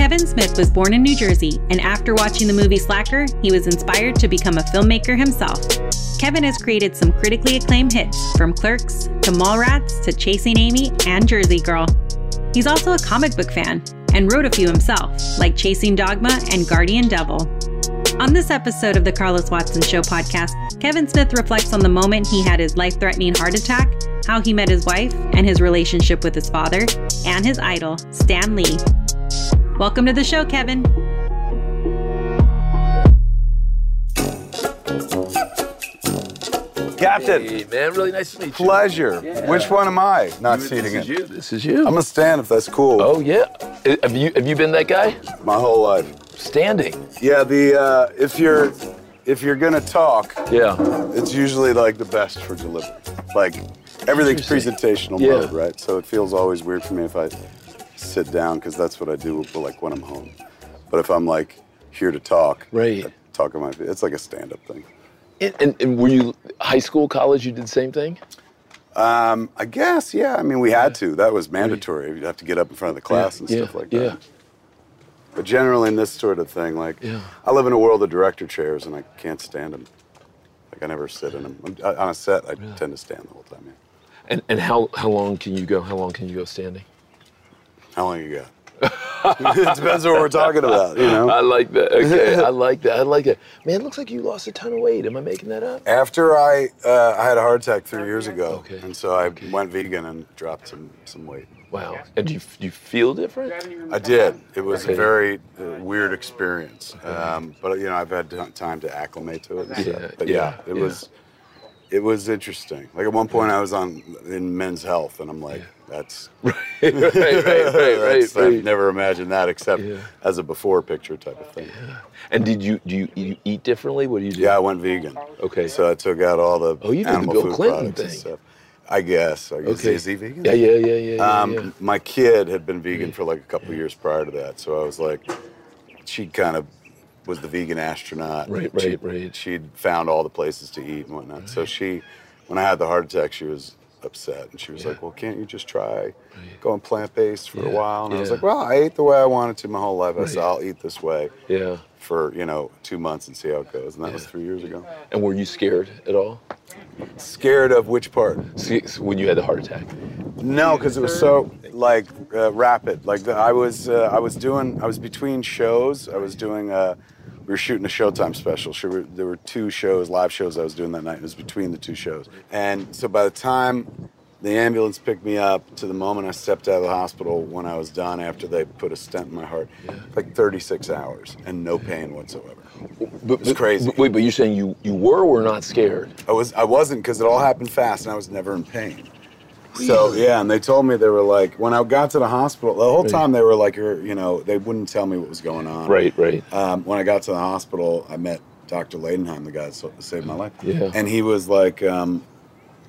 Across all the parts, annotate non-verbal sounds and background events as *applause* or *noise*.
Kevin Smith was born in New Jersey, and after watching the movie Slacker, he was inspired to become a filmmaker himself. Kevin has created some critically acclaimed hits, from Clerks to Mallrats to Chasing Amy and Jersey Girl. He's also a comic book fan and wrote a few himself, like Chasing Dogma and Guardian Devil. On this episode of the Carlos Watson Show podcast, Kevin Smith reflects on the moment he had his life threatening heart attack, how he met his wife, and his relationship with his father, and his idol, Stan Lee. Welcome to the show, Kevin. Captain, Hey, man, really nice to meet you. pleasure. Yeah. Which one am I? Not You- seating this it. is you. This is you. I'm gonna stand if that's cool. oh yeah. Have you have you been that guy? My whole life. Standing. Yeah, the uh, if you're if you're gonna talk, Yeah. it's usually like the best for delivery. Like everything's presentational Yeah. mode, right? So it feels always weird for me if I sit down because that's what I do, like when I'm home. But if I'm like here to talk, Right. I talk on my. It's like a stand-up thing. And, and, and were you high school, college? You did the same thing? Um, I guess, yeah. I mean, we had to. That was mandatory. You'd have to get up in front of the class and yeah, stuff like yeah. that. But generally, in this sort of thing, like, Yeah. I live in a world of director chairs, and I can't stand them. Like, I never sit in them. I'm, on a set, I tend to stand the whole time. Yeah. And and how how long can you go? How long can you go standing? How long you got? *laughs* it depends on what we're talking about, you know. I like that. Okay, *laughs* I like that. I like it. Man, it looks like you lost a ton of weight. Am I making that up? After I uh, I had a heart attack three years ago, Okay. and so I went vegan and dropped some some weight. Wow. And do you do you feel different? I did. It was Okay. a very uh, weird experience, um, but you know I've had t- time to acclimate to it. And Yeah, stuff. But yeah, yeah, it yeah. was it was interesting. Like at one point I was on in Men's Health, and I'm like, *laughs* *laughs* that's right, right, right, right, right. I've never imagined that except Yeah. as a before picture type of thing. And did you do you, you eat differently? What do you do? Yeah, I went vegan. Okay. So I took out all the Oh, you did the Bill Clinton thing. stuff. I guess. I guess. Okay. Is he vegan? Yeah, yeah, yeah, yeah, Um, yeah. My kid had been vegan for like a couple years prior to that, so I was like, she kind of was the vegan astronaut. Right, right, right. She'd found all the places to eat and whatnot. So she, when I had the heart attack, she was upset and she was like, "Well, can't you just try going plant based for a while?" And I was like, "Well, I ate the way I wanted to my whole life. I said Right. I'll eat this way Yeah. for you know two months and see how it goes." And that was three years ago. And were you scared at all? Scared of which part? See, when you had the heart attack? No, because it was so like uh, rapid. Like the, I was, uh, I was doing, I was between shows. I was doing, uh, we were shooting a Showtime special. There were two shows, live shows I was doing that night. It was between the two shows, and so by the time the ambulance picked me up to the moment I stepped out of the hospital when I was done after they put a stent in my heart, like 36 hours and no pain whatsoever. But, It's crazy. But, wait, but you're saying you you were or were not scared? I was I wasn't because it all happened fast and I was never in pain. So yeah, and they told me they were like when I got to the hospital the whole Right. time they were like you're- know they wouldn't tell me what was going on. Right, right. Um, when I got to the hospital, I met Dr. Leidenheim, the guy that saved my life. Yeah. And he was like, um,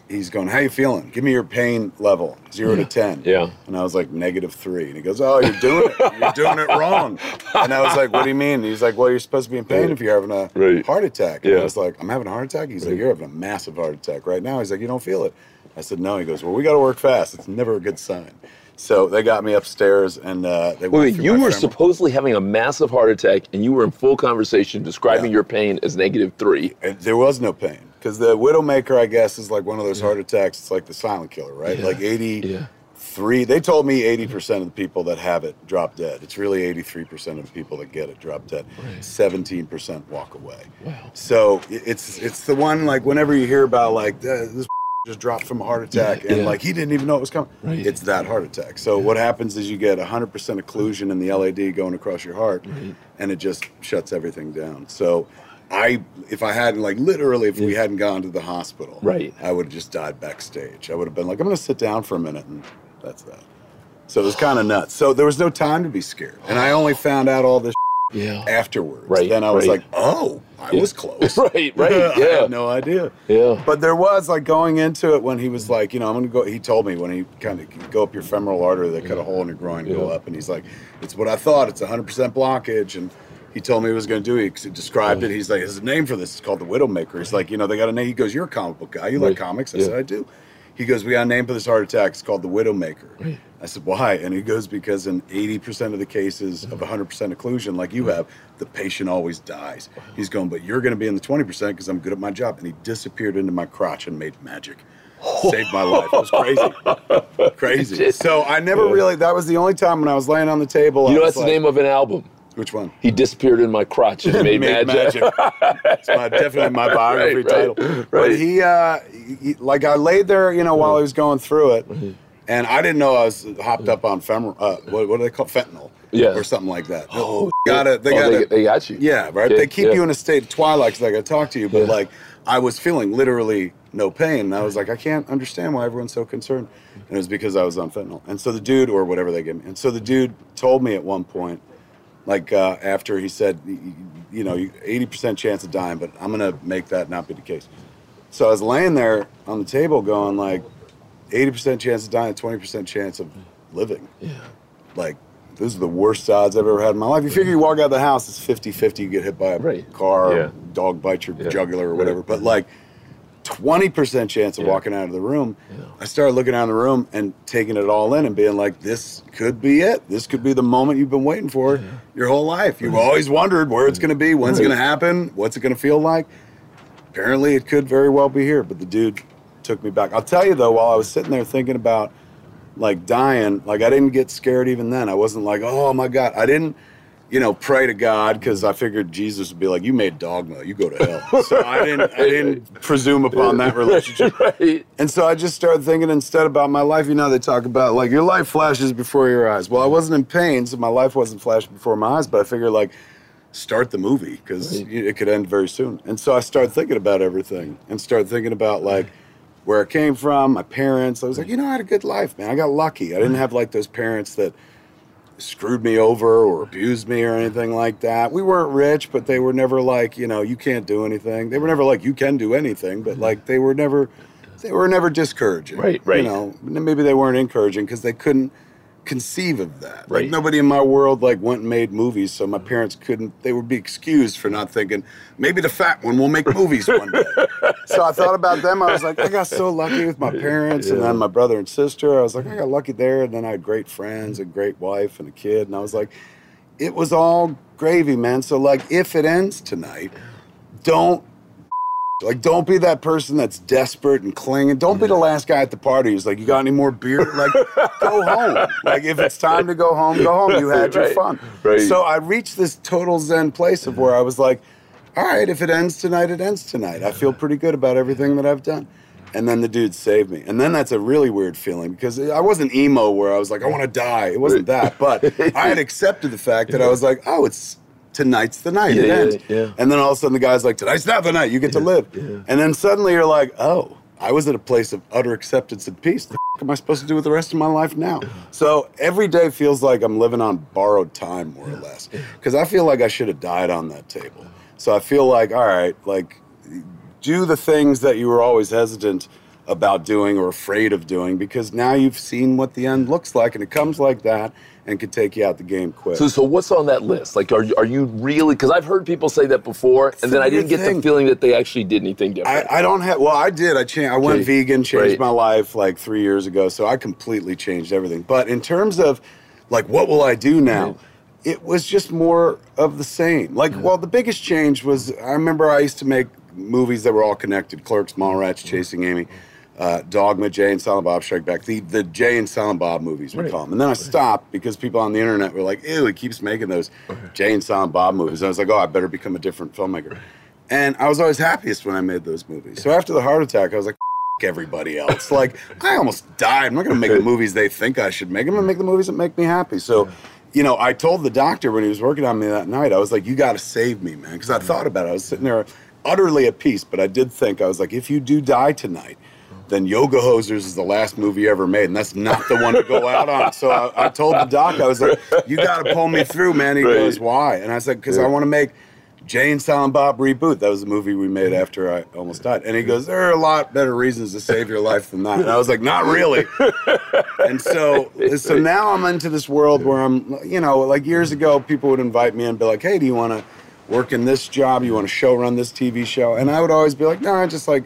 he's going, "How you feeling? Give me your pain level, zero to ten. Yeah. And I was like, negative three. And he goes, "Oh, you're doing it. You're doing it wrong." *laughs* And I was like, "What do you mean?" And he's like, "Well, you're supposed to be in pain if you're having a Right. heart attack." And Yeah. I was like, "I'm having a heart attack." He's like, "You're having a massive heart attack right now." He's like, "You don't feel it." I said, "No." He goes, "Well, we got to work fast. It's never a good sign." So they got me upstairs and uh, they Wait, you were supposedly having a massive heart attack, and you were in full conversation describing Yeah. your pain as negative three. And there was no pain because the widowmaker, I guess, is like one of those heart attacks. It's like the silent killer, right? Yeah. Like eighty-three. Yeah. They told me eighty percent of the people that have it drop dead. It's really eighty three percent of the people that get it drop dead. Seventeen percent walk away. Wow. So it's it's the one like whenever you hear about like uh, this just dropped from a heart attack and yeah. like he didn't even know it was coming. Right. It's that heart attack. So what happens is you get 100% occlusion in the LAD going across your heart and it just shuts everything down. So I if I hadn't like literally if we hadn't gone to the hospital, Right. I would have just died backstage. I would have been like I'm going to sit down for a minute and that's that. So it was kind of nuts. So there was no time to be scared. And I only found out all this Yeah. afterwards. Right, Then I was right. like, "Oh, I was close." *laughs* Right, right, *laughs* I yeah. had no idea. Yeah. But there was like going into it when he was like, you know, I'm gonna go. He told me when he kind of go up your femoral artery, they cut a hole in your groin, go up, and he's like, it's what I thought. It's 100 percent blockage, and he told me he was gonna do it. He described it. He's like, there's a name for this. It's called the Widowmaker. He's like, you know, they got a name. He goes, you're a comic book guy. You like comics? I Yeah. said, I do. He goes, we got a name for this heart attack. It's called the Widowmaker. I said, why? And he goes, because in 80% of the cases of 100% occlusion, like you mm-hmm. have, the patient always dies. He's going, but you're going to be in the 20% because I'm good at my job. And he disappeared into my crotch and made magic. Saved my life. It was crazy. *laughs* crazy. So I never really, that was the only time when I was laying on the table. You know, that's the name of an album. Which one? He disappeared in my crotch and *laughs* made, magic. It's my, definitely my *laughs* biography Right, title. right, But right. he, uh, he, like, I laid there, you know, while mm. he was going through it, mm-hmm. And I didn't know I was hopped up on femoral. Uh, what, what do they call fentanyl? Yeah. or something like that. Oh, gotta, they Oh, gotta, they, they got you. yeah, right. Yeah, they keep yeah. you in a state of twilight because I got to talk to you, but Yeah. like I was feeling literally no pain, and I was like, I can't understand why everyone's so concerned, and it was because I was on fentanyl. And so the dude, or whatever they gave me, and so the dude told me at one point, like uh, after he said, you know, eighty percent chance of dying, but I'm gonna make that not be the case. So I was laying there on the table, going like, eighty percent chance of dying, twenty percent chance of living. Yeah. Like those are the worst odds I've ever had in my life. You figure you walk out of the house, it's 50-50, you get hit by a Right. car, Yeah. dog bites your Yeah. jugular or Right. whatever. But like twenty percent chance of Yeah. walking out of the room. I started looking around the room and taking it all in and being like, this could be it. This could be the moment you've been waiting for your whole life. You've always wondered where it's gonna be, when's it gonna happen, what's it gonna feel like. Apparently it could very well be here, but the dude took me back. I'll tell you though, while I was sitting there thinking about like dying, like I didn't get scared even then. I wasn't like, oh my God. I didn't, you know, pray to God because I figured Jesus would be like, you made dogma, you go to hell. so I didn't, I didn't presume upon that relationship. *laughs* right. And so I just started thinking instead about my life. You know, they talk about like your life flashes before your eyes. Well, I wasn't in pain, so my life wasn't flashing before my eyes, but I figured like, start the movie because it could end very soon. And so I started thinking about everything and started thinking about like where I came from, my parents. I was like, you know, I had a good life, man. I got lucky. I didn't have like those parents that screwed me over or abused me or anything like that. We weren't rich, but they were never like, you know, you can't do anything. They were never like, you can do anything, but like they were never, they were never discouraging. Right, right. You know, maybe they weren't encouraging because they couldn't conceive of that. Like nobody in my world like went and made movies, so my parents couldn't. They would be excused for not thinking maybe the fat one will make movies one day. so I thought about them. I was like, I got so lucky with my *laughs* parents, and then my brother and sister. I was like, I got lucky there, and then I had great friends, a great wife, and a kid, and I was like, it was all gravy, man. So like, if it ends tonight, don't like, don't be that person that's desperate and clinging. Don't be the last guy at the party who's like, "You got any more beer?" Like, *laughs* go home. Like, if it's time to go home, go home. You had your Right, fun. right. So I reached this total zen place of where I was like, "All right, if it ends tonight, it ends tonight. I feel pretty good about everything that I've done." And then the dude saved me. And then that's a really weird feeling because I wasn't emo where I was like, "I want to die." It wasn't that, but *laughs* I had accepted the fact that I was like, "Oh, it's." Tonight's the night. Yeah, it yeah, ends. yeah. And then all of a sudden the guy's like, tonight's not the night. You get to live. And then suddenly you're like, oh, I was at a place of utter acceptance and peace. The f- am I supposed to do with the rest of my life now? So every day feels like I'm living on borrowed time, more or less. Because I feel like I should have died on that table. So I feel like, all right, like, do the things that you were always hesitant about doing or afraid of doing because now you've seen what the end looks like and it comes like that and could take you out the game quick. So, so what's on that list? Like, are you, are you really? Because I've heard people say that before, and then I didn't get thing. the feeling that they actually did anything different. I don't have. Well, I did. I changed. I went Okay. vegan, changed Right. my life like three years ago. So I completely changed everything. But in terms of, like, what will I do now? It was just more of the same. Like, well, the biggest change was I remember I used to make movies that were all connected: Clerks, Mallrats, Chasing Amy. Uh, Dogma, Jay and Silent Bob Strike Back, the, the Jay and Silent Bob movies, we Right. call them. And then I stopped because people on the internet were like, ew, he keeps making those Jay and Silent Bob movies. And I was like, oh, I better become a different filmmaker. And I was always happiest when I made those movies. So after the heart attack, I was like, everybody else. *laughs* Like, I almost died. I'm not going to make the movies they think I should make. I'm going to make the movies that make me happy. So, you know, I told the doctor when he was working on me that night, I was like, you got to save me, man. Because I thought about it. I was sitting there utterly at peace, but I did think, I was like, if you do die tonight, then Yoga Hosers is the last movie ever made, and that's not the one to go out on. So I, I told the doc, I was like, "You got to pull me through, man." He Right. goes, "Why?" And I said, "Because I want to make Jay and Silent Bob reboot. That was the movie we made after I almost died." And he goes, "There are a lot better reasons to save your life than that." And I was like, "Not really." and so, so now I'm into this world where I'm, you know, like years ago, people would invite me and be like, "Hey, do you want to work in this job? You want to show run this TV show?" And I would always be like, "No, I just like."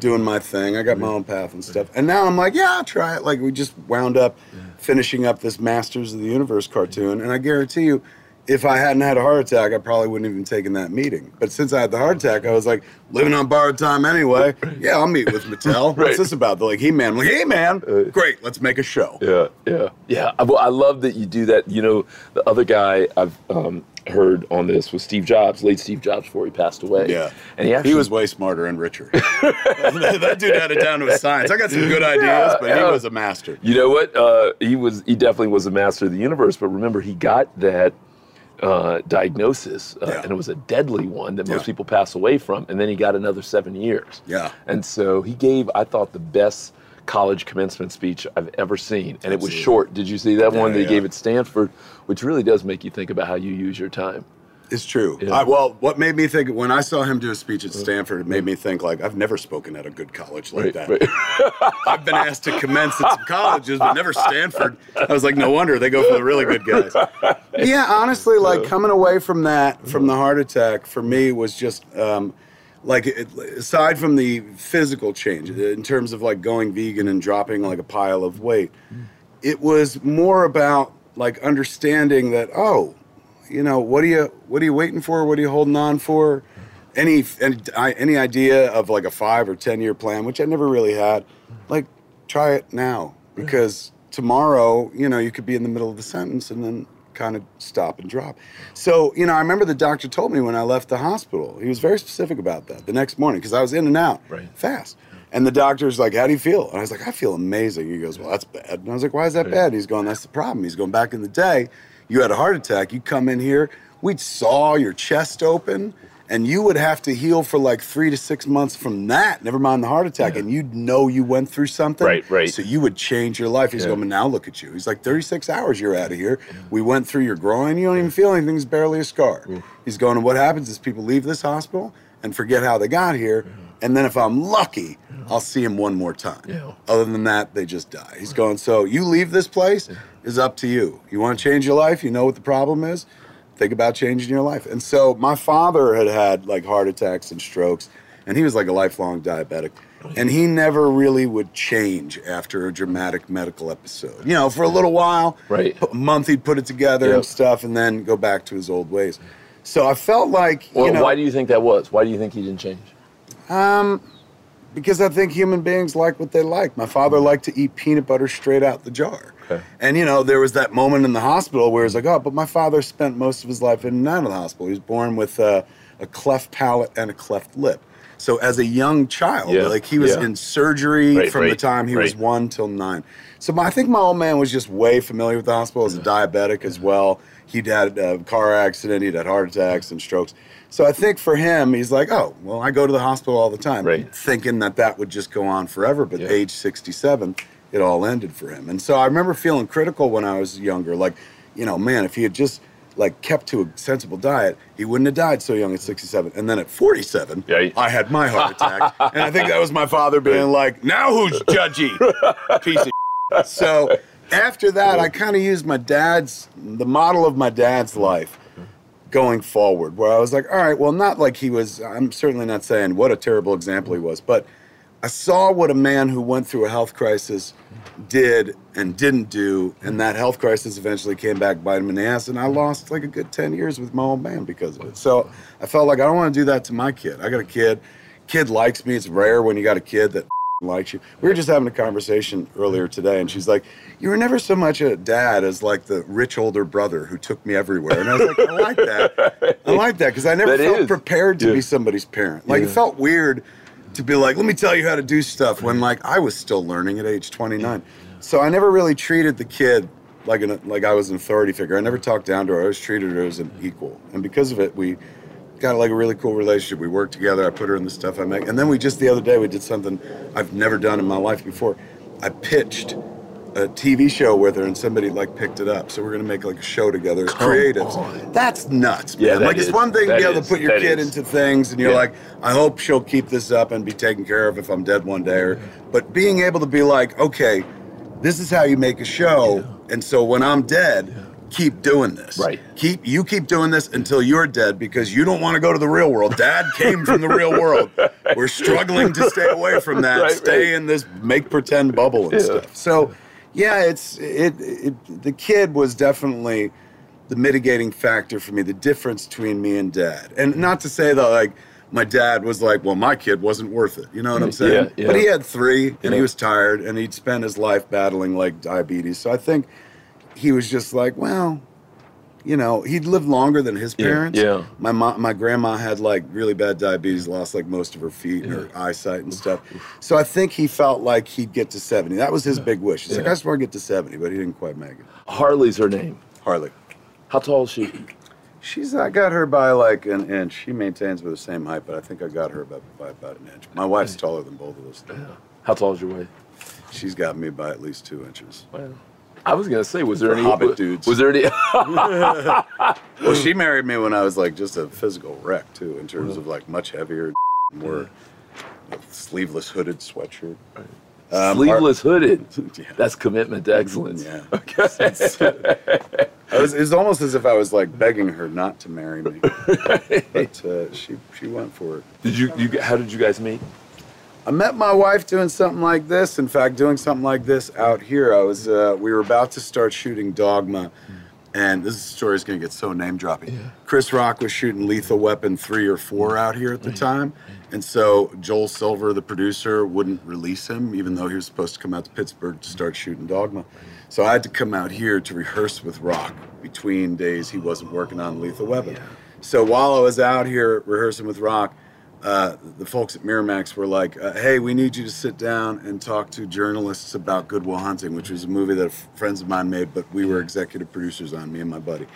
Doing my thing. I got my own path and stuff. And now I'm like, yeah, I'll try it. Like we just wound up finishing up this Masters of the Universe cartoon, and I guarantee you, if I hadn't had a heart attack, I probably wouldn't even taken that meeting. But since I had the heart attack, I was like, living on borrowed time anyway. Yeah, I'll meet with Mattel. *laughs* Right. What's this about? They're like, He Man. I'm like, Hey Man, great. Let's make a show. Yeah, yeah, yeah. I, well, I love that you do that. You know, the other guy I've um, heard on this was Steve Jobs, late Steve Jobs, before he passed away. Yeah, and he actually he was way smarter and richer. *laughs* that dude had it down to a science. I got some good ideas, but he was a master. You know what? Uh, he was. He definitely was a master of the universe. But remember, he got that uh, diagnosis, uh, Yeah. and it was a deadly one that most Yeah. people pass away from. And then he got another seven years. Yeah. And so he gave, I thought, the best college commencement speech I've ever seen, and it was short. Did you see that one that he yeah. gave at Stanford, which really does make you think about how you use your time. It's true. Yeah. I, well, what made me think when I saw him do a speech at Stanford, it made me think like I've never spoken at a good college like Right, that. right. *laughs* I've been asked to commence at some colleges, but never Stanford. I was like, no wonder they go for the really good guys. *laughs* Yeah, honestly, like coming away from that, mm-hmm. from the heart attack, for me was just um, like it, aside from the physical change mm-hmm. in terms of like going vegan and dropping like a pile of weight, mm. it was more about like understanding that oh you know what are you what are you waiting for what are you holding on for any any, any idea of like a five or ten year plan which i never really had like try it now because tomorrow you know you could be in the middle of the sentence and then kind of stop and drop so you know i remember the doctor told me when i left the hospital he was very specific about that the next morning because i was in and out Right. fast and the doctor's like, How do you feel? And I was like, I feel amazing. He goes, Well, that's bad. And I was like, Why is that bad? And he's going, That's the problem. He's going, Back in the day, you had a heart attack. You come in here, we'd saw your chest open, and you would have to heal for like three to six months from that, never mind the heart attack. And you'd know you went through something. Right, right. So you would change your life. He's Yeah. going, "But Now look at you. He's like, 36 hours, you're out of here. We went through your groin. You don't even feel anything. It's barely a scar. He's going, And what happens is people leave this hospital and forget how they got here. And then if I'm lucky, I'll see him one more time. Yeah. Other than that, they just die. He's going, so you leave this place is up to you. You want to change your life? You know what the problem is? Think about changing your life. And so my father had had like heart attacks and strokes, and he was like a lifelong diabetic. And he never really would change after a dramatic medical episode. You know, for a little while, Right. a month he'd put it together Yep. and stuff, and then go back to his old ways. So I felt like, Well, you know, why do you think that was? Why do you think he didn't change? Um, because I think human beings like what they like. My father liked to eat peanut butter straight out the jar. Okay. And you know, there was that moment in the hospital where he's like, "Oh, but my father spent most of his life in and out of the hospital. He was born with uh, a cleft palate and a cleft lip. So as a young child, Yeah, like he was yeah. in surgery Right, from the time he was one till nine. So my, I think my old man was just way familiar with the hospital as a diabetic as well. He'd had a car accident, he'd had heart attacks and strokes. So I think for him, he's like, oh, well, I go to the hospital all the time, Right. thinking that that would just go on forever. But Yeah. age 67, it all ended for him. And so I remember feeling critical when I was younger, like, you know, man, if he had just like kept to a sensible diet, he wouldn't have died so young at 67. And then at 47, Yeah, he- I had my heart attack. *laughs* and I think that was my father being like, now who's judgy? *laughs* Piece of So after that, I kind of used my dad's, the model of my dad's life going forward, where I was like, all right, well, not like he was, I'm certainly not saying what a terrible example he was, but I saw what a man who went through a health crisis did and didn't do, and that health crisis eventually came back biting him in the ass, and I lost like a good 10 years with my old man because of it. So I felt like I don't want to do that to my kid. I got a kid, kid likes me. It's rare when you got a kid that *laughs* likes you. We were just having a conversation earlier today, and she's like, "You were never so much a dad as like the rich older brother who took me everywhere." And I was like, "I like that. I *laughs* like that because I never That felt is. prepared to Yeah. be somebody's parent. Like it felt weird to be like, "Let me tell you how to do stuff," when like I was still learning at age 29. So I never really treated the kid like an like I was an authority figure. I never talked down to her. I always treated her as an equal, and because of it, we got like a really cool relationship. We worked together. I put her in the stuff I make, and then we just the other day we did something I've never done in my life before. I pitched a TV show with her, and somebody like picked it up. So we're gonna make like a show together as oh, creatives. That's nuts, man. Yeah, that like it's is. one thing to be able is. to put your That kid is. into things, and you're Yeah. like, I hope she'll keep this up and be taken care of if I'm dead one day. Or, but being able to be like, okay, this is how you make a show, and so when I'm dead. Keep doing this. Right. Keep you keep doing this until you're dead because you don't want to go to the real world. Dad came from the real world. We're struggling to stay away from that. *laughs* Right, stay right. in this make pretend bubble and Yeah. stuff. So, yeah, it's it, it. The kid was definitely the mitigating factor for me. The difference between me and dad, and not to say that like my dad was like, well, my kid wasn't worth it. You know what I'm mm, saying? Yeah, yeah. But he had three, and he was tired, and he'd spent his life battling like diabetes. So I think he was just like, well, you know, he'd lived longer than his parents. yeah. My mom, my grandma had like really bad diabetes, lost like most of her feet and her eyesight and stuff. So I think he felt like he'd get to 70. That was his big wish. He's like, I just want to get to 70, but he didn't quite make it. Harley's her name. Harley. How tall is she? She's, I got her by like an inch. She maintains we're the same height, but I think I got her about, by about an inch. My wife's taller than both of us. How tall is your wife? She's got me by at least two inches. Well, I was gonna say, was there For any hobbit dudes. Was there any? *laughs* Well, she married me when I was like just a physical wreck too, in terms of like much heavier, more sleeveless hooded sweatshirt. Um, Sleeveless hooded. *laughs* Yeah. That's commitment to excellence. Yeah. *laughs* I was, it was almost as if I was like begging her not to marry me, but uh, she she went for it. Did you, you? How did you guys meet? I met my wife doing something like this. In fact, doing something like this out here. I was uh, we were about to start shooting Dogma, and this story is going to get so name dropping. Chris Rock was shooting Lethal Weapon three or four out here at the time, and so Joel Silver, the producer, wouldn't release him, even though he was supposed to come out to Pittsburgh to start shooting Dogma. So I had to come out here to rehearse with Rock between days he wasn't working on Lethal Weapon. So while I was out here rehearsing with Rock, uh, the folks at Miramax were like, uh, "Hey, we need you to sit down and talk to journalists about Good Will Hunting, which was a movie that f- friends of mine made, but we were executive producers on, me and my buddy.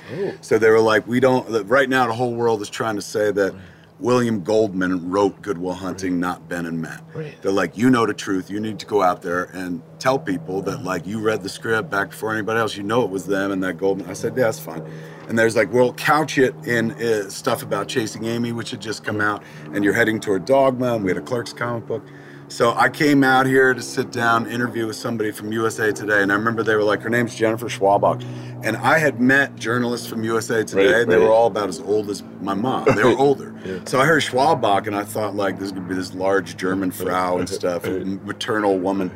So they were like, "We don't." Right now, the whole world is trying to say that William Goldman wrote Good Will Hunting, not Ben and Matt. Right. They're like, "You know the truth. You need to go out there and tell people that like you read the script back before anybody else. You know it was them and that Goldman." I said, "Yeah, that's fine." And there's like, we'll couch it in uh, stuff about chasing Amy, which had just come out, and you're heading toward Dogma, and we had a Clerks comic book. So I came out here to sit down, interview with somebody from USA Today, and I remember they were like, her name's Jennifer Schwalbach, and I had met journalists from USA Today, Right, and they were all about as old as my mom. They were *laughs* older. So I heard Schwalbach, and I thought like this is gonna be this large German Frau and stuff, maternal woman.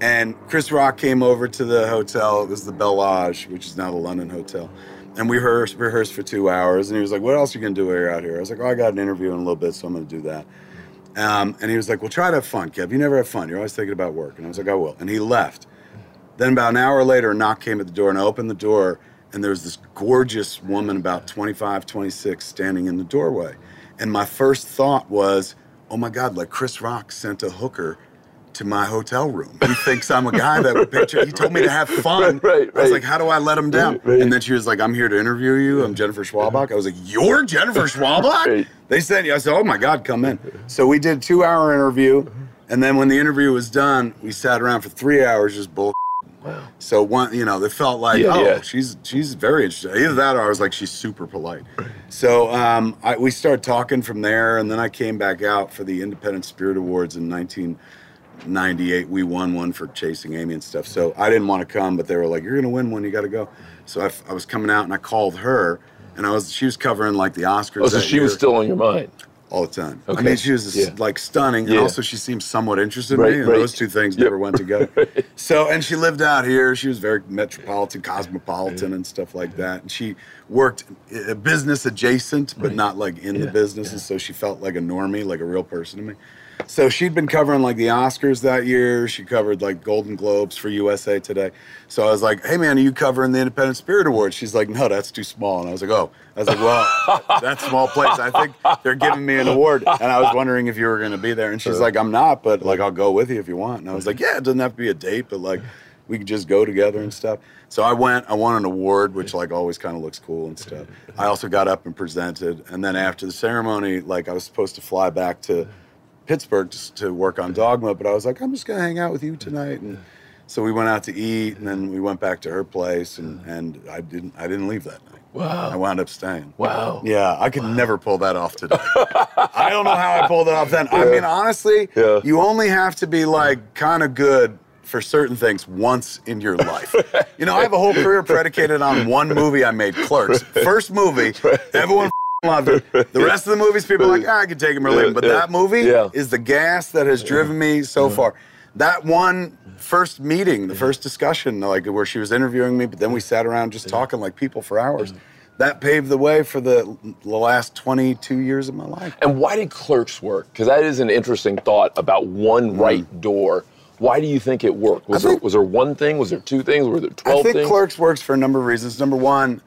And Chris Rock came over to the hotel. It was the Bel Age, which is now the London Hotel. And we rehearsed, rehearsed for two hours. And he was like, What else are you to do while you're out here? I was like, Oh, I got an interview in a little bit, so I'm to do that. Um, and he was like, Well, try to have fun, Kev. You never have fun. You're always thinking about work. And I was like, I will. And he left. Then about an hour later, a knock came at the door, and I opened the door, and there was this gorgeous woman, about 25, 26, standing in the doorway. And my first thought was, oh my God, like Chris Rock sent a hooker to my hotel room. He thinks I'm a guy that would picture. He told me to have *laughs* fun. Right, right. I was like, how do I let him down? Right. And then she was like, I'm here to interview you. I'm Jennifer Schwalbach. I was like, you're Jennifer *laughs* Schwalbach? Right. They you. I said, oh my God, come in. So we did a two hour interview. And then when the interview was done, we sat around for three hours just bull. Wow. So one, you know, they felt like, Yeah, oh, yeah. she's she's very interesting. Either that, or I was like, she's super polite. So um, I, we started talking from there, and then I came back out for the Independent Spirit Awards in 1998. We won one for Chasing Amy and stuff. So I didn't want to come, but they were like, "You're gonna win one. You got to go." So I, f- I was coming out, and I called her, and I was she was covering like the Oscars. Oh, so she was still on your mind. all the time. I mean, she was Yeah. like stunning, and also she seemed somewhat interested in Right, me. And right. those two things Yep. never went together. *laughs* So, and she lived out here. She was very metropolitan, cosmopolitan, and stuff like that. And she worked business adjacent, but not like in the business. And so she felt like a normie, like a real person to me. So she'd been covering like the Oscars that year. She covered like Golden Globes for USA Today. So I was like, "Hey man, are you covering the Independent Spirit Awards?" She's like, "No, that's too small." And I was like, "Oh," I was like, "Well, *laughs* that small place. I think they're giving me an award." And I was wondering if you were going to be there. And she's like, "I'm not, but like I'll go with you if you want." And I was like, "Yeah, it doesn't have to be a date, but like we could just go together and stuff." So I went. I won an award, which like always kind of looks cool and stuff. I also got up and presented. And then after the ceremony, like I was supposed to fly back to Pittsburgh just to work on Dogma, but I was like, I'm just gonna hang out with you tonight, and so we went out to eat, and then we went back to her place, and and I didn't I didn't leave that night. Wow. I wound up staying. Wow. Yeah, I could never pull that off today. I don't know how I pulled it off then. I mean, honestly, Yeah. you only have to be like kind of good for certain things once in your life. You know, I have a whole career predicated on one movie I made, Clerks. *laughs* First movie, everyone loved it. The *laughs* rest of the movies, people are like, ah, I can take them or leave them. But Yeah, that movie yeah. is the gas that has driven me so far. That one first meeting, the first discussion, like where she was interviewing me, but then we sat around just talking like people for hours. That paved the way for the, the last 22 years of my life. And why did clerks work? Because that is an interesting thought about one right door. Why do you think it worked? Was, Mm. Think- there, was there one thing? Was there two things? Were there 12 I think things? Clerks works for a number of reasons. Number one,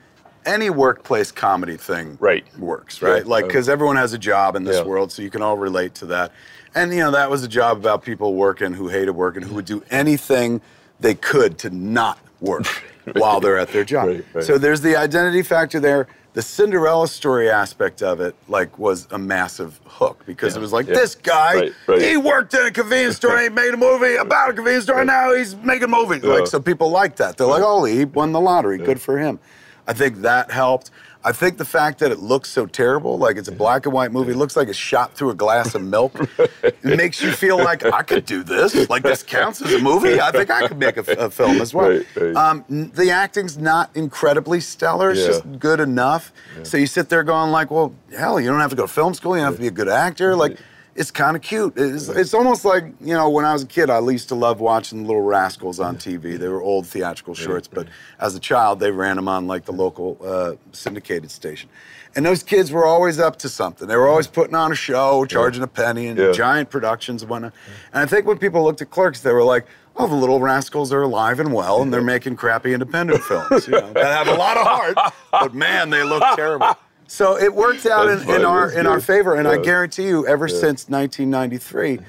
any workplace comedy thing Right. works, right? Like, oh. because everyone has a job in this Yeah. world, so you can all relate to that. And, you know, that was a job about people working who hated working, who would do anything they could to not work *laughs* while they're at their job. Right, right. So there's the identity factor there. The Cinderella story aspect of it, like, was a massive hook because Yeah, it was like, yeah. this guy, he worked at a convenience store, he made a movie about a convenience store, and now he's making movies. Yeah. Like, so people like that. They're like, oh, he won the lottery. Good for him. I think that helped. I think the fact that it looks so terrible, like it's a black and white movie, looks like it's shot through a glass of milk. *laughs* it makes you feel like I could do this. Like this counts as a movie. I think I could make a, a film as well. Right, right. Um, the acting's not incredibly stellar. It's Yeah. just good enough. So you sit there going like, well, hell, you don't have to go to film school. You don't have to be a good actor. Like, it's kind of cute. It's, it's almost like, you know, when I was a kid, I used to love watching the Little Rascals on TV. They were old theatrical shorts, but as a child, they ran them on like the local uh, syndicated station. And those kids were always up to something. They were always putting on a show, charging a penny, and Yeah. giant productions and whatnot. And I think when people looked at Clerks, they were like, oh, the Little Rascals are alive and well, and they're making crappy independent films you know, *laughs* that have a lot of heart, but man, they look terrible. So it worked out in, in our in our favor, and I guarantee you, ever since 1993,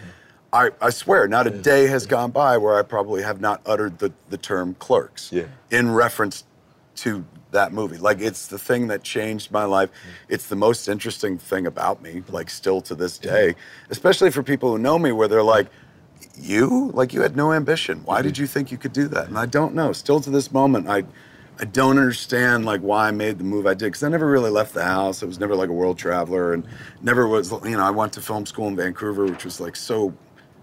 I, I swear, not a day has gone by where I probably have not uttered the, the term clerks Yeah. in reference to that movie. Like it's the thing that changed my life. It's the most interesting thing about me, like still to this day, especially for people who know me, where they're like, you? Like you had no ambition. Why did you think you could do that? And i don't know. Still to this moment i i don't understand like why i made the move i did because i never really left the house. I was never like a world traveler and never was you know i went to film school in vancouver which was like so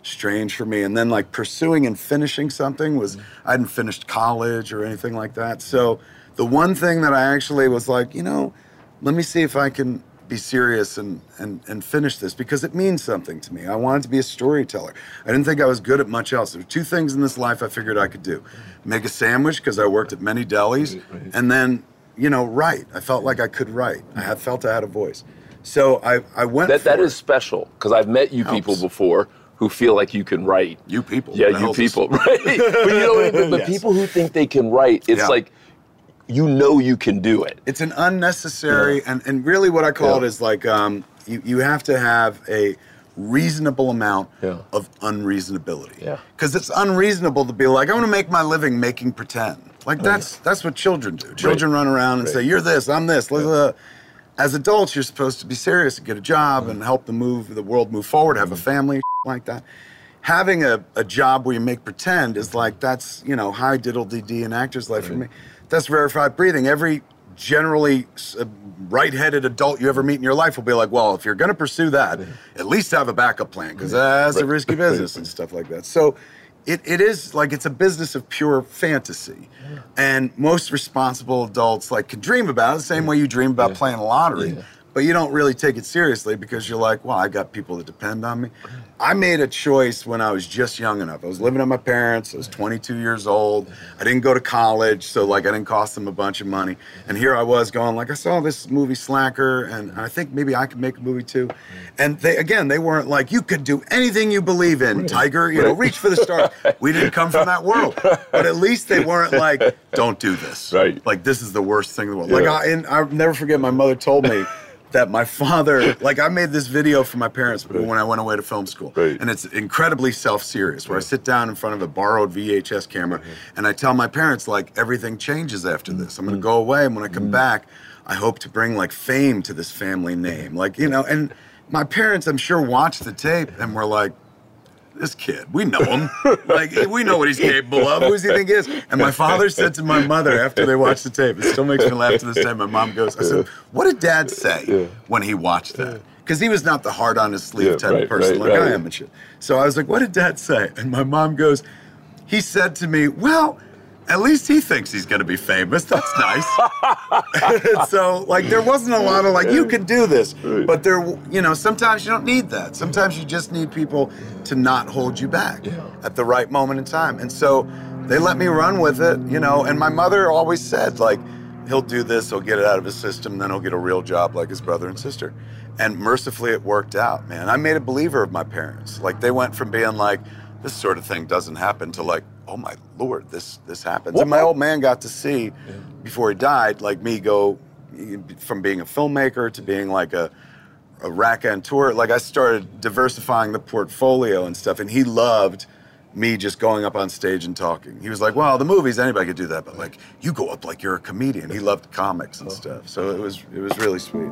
strange for me. And then like pursuing and finishing something was mm-hmm. i hadn't finished college or anything like that. So the one thing that i actually was like you know let me see if i can be serious and, and, and finish this because it means something to me. I wanted to be a storyteller. I didn't think I was good at much else. There were two things in this life I figured I could do make a sandwich because I worked at many delis, and then, you know, write. I felt like I could write. I had felt I had a voice. So I, I went That, that is special because I've met you people before who feel like you can write. You people. Yeah, you people, *laughs* right? but you know, but, but *laughs* Yes. people who think they can write, it's Yeah. like you know you can do it. It's an unnecessary, and, and really what I call Yeah. it is like um, you, you have to have a reasonable amount Yeah. of unreasonability. Yeah. Because it's unreasonable to be like, I want to make my living making pretend. Like that's that's what children do. Children run around and Right. say, "You're this, I'm this." As adults, you're supposed to be serious and get a job and help the move the world move forward, have a family, like that. having a, a job where you make pretend is like that's you know high diddle dee in actor's life for me. That's rarefied breathing. Every generally uh, right-headed adult you ever meet in your life will be like, well, if you're going to pursue that, at least have a backup plan because that's a risky *laughs* business and stuff like that. So it, it is like it's a business of pure fantasy. And most responsible adults like can dream about it the same way you dream about playing a lottery. But you don't really take it seriously because you're like, well, I got people that depend on me. I made a choice when I was just young enough. I was living with my parents. I was 22 years old. I didn't go to college, so like I didn't cost them a bunch of money. And here I was going like, I saw this movie Slacker, and I think maybe I could make a movie too. And they again, they weren't like, you could do anything you believe in, Tiger. You know, reach for the stars. *laughs* We didn't come from that world, but at least they weren't like, don't do this. Right. Like this is the worst thing in the world. Like I, and I'll never forget. My mother told me. That my father, *laughs* like I made this video for my parents when I went away to film school. Right. And it's incredibly self-serious where I sit down in front of a borrowed VHS camera mm-hmm. and I tell my parents like everything changes after this. I'm gonna mm. go away and when I come mm. back, I hope to bring like fame to this family name. Like, you know, and my parents I'm sure watched the tape and were like, this kid, we know him. like we know what he's capable of. Who does he think he is? And my father said to my mother after they watched the tape, it still makes me laugh to this day. My mom goes, I said, What did dad say when he watched that? Because he was not the hard on his sleeve Yeah, type right, of person right, like I am and shit. So I was like, What did dad say? And my mom goes, He said to me, Well, at least he thinks he's gonna be famous. That's nice. *laughs* So like there wasn't a lot of like you could do this but there you know sometimes you don't need that. Sometimes you just need people to not hold you back at the right moment in time. And so they let me run with it you know and my mother always said like he'll do this he'll get it out of his system then he'll get a real job like his brother and sister. And mercifully it worked out man. I made a believer of my parents. Like they went from being like this sort of thing doesn't happen to like oh my lord this this happens. And my old man got to see before he died like me go from being a filmmaker to being like a a raconteur like i started diversifying the portfolio and stuff and he loved me just going up on stage and talking. He was like well the movies anybody could do that but like you go up like you're a comedian. He loved comics and stuff. So it was it was really sweet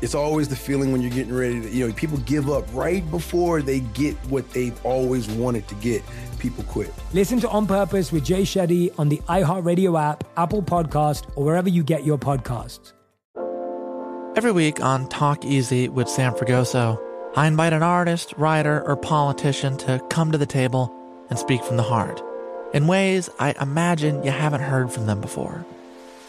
It's always the feeling when you're getting ready to, you know, people give up right before they get what they've always wanted to get. People quit. Listen to On Purpose with Jay Shetty on the iHeartRadio app, Apple Podcast, or wherever you get your podcasts. Every week on Talk Easy with Sam Fragoso, I invite an artist, writer, or politician to come to the table and speak from the heart in ways I imagine you haven't heard from them before.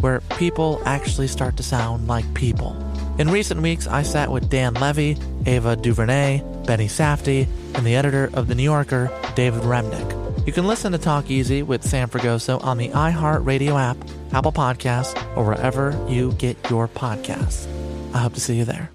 where people actually start to sound like people. In recent weeks, I sat with Dan Levy, Ava DuVernay, Benny Safdie, and the editor of The New Yorker, David Remnick. You can listen to Talk Easy with Sam Fragoso on the iHeartRadio app, Apple Podcasts, or wherever you get your podcasts. I hope to see you there.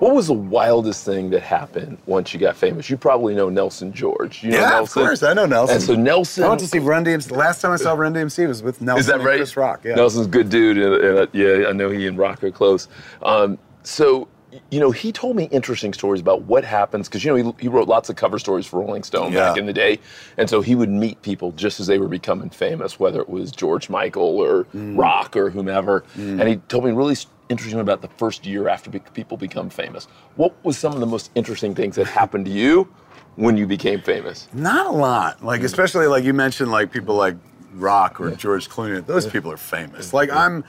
What was the wildest thing that happened once you got famous? You probably know Nelson George. You know yeah, Nelson? of course. I know Nelson. And so Nelson. I went to see Run DMC. The last time I saw Run DMC was with Nelson Is that and right? Chris Rock. Yeah. Nelson's a good dude, and, and uh, yeah, I know he and Rock are close. Um, so, you know, he told me interesting stories about what happens because you know he, he wrote lots of cover stories for Rolling Stone back in the day, and so he would meet people just as they were becoming famous, whether it was George Michael or Mm. Rock or whomever. And he told me really s- interesting about the first year after people become famous. What was some of the most interesting things that happened to you when you became famous? Not a lot. Like especially like you mentioned like people like Rock or George Clooney. Those people are famous. Like I'm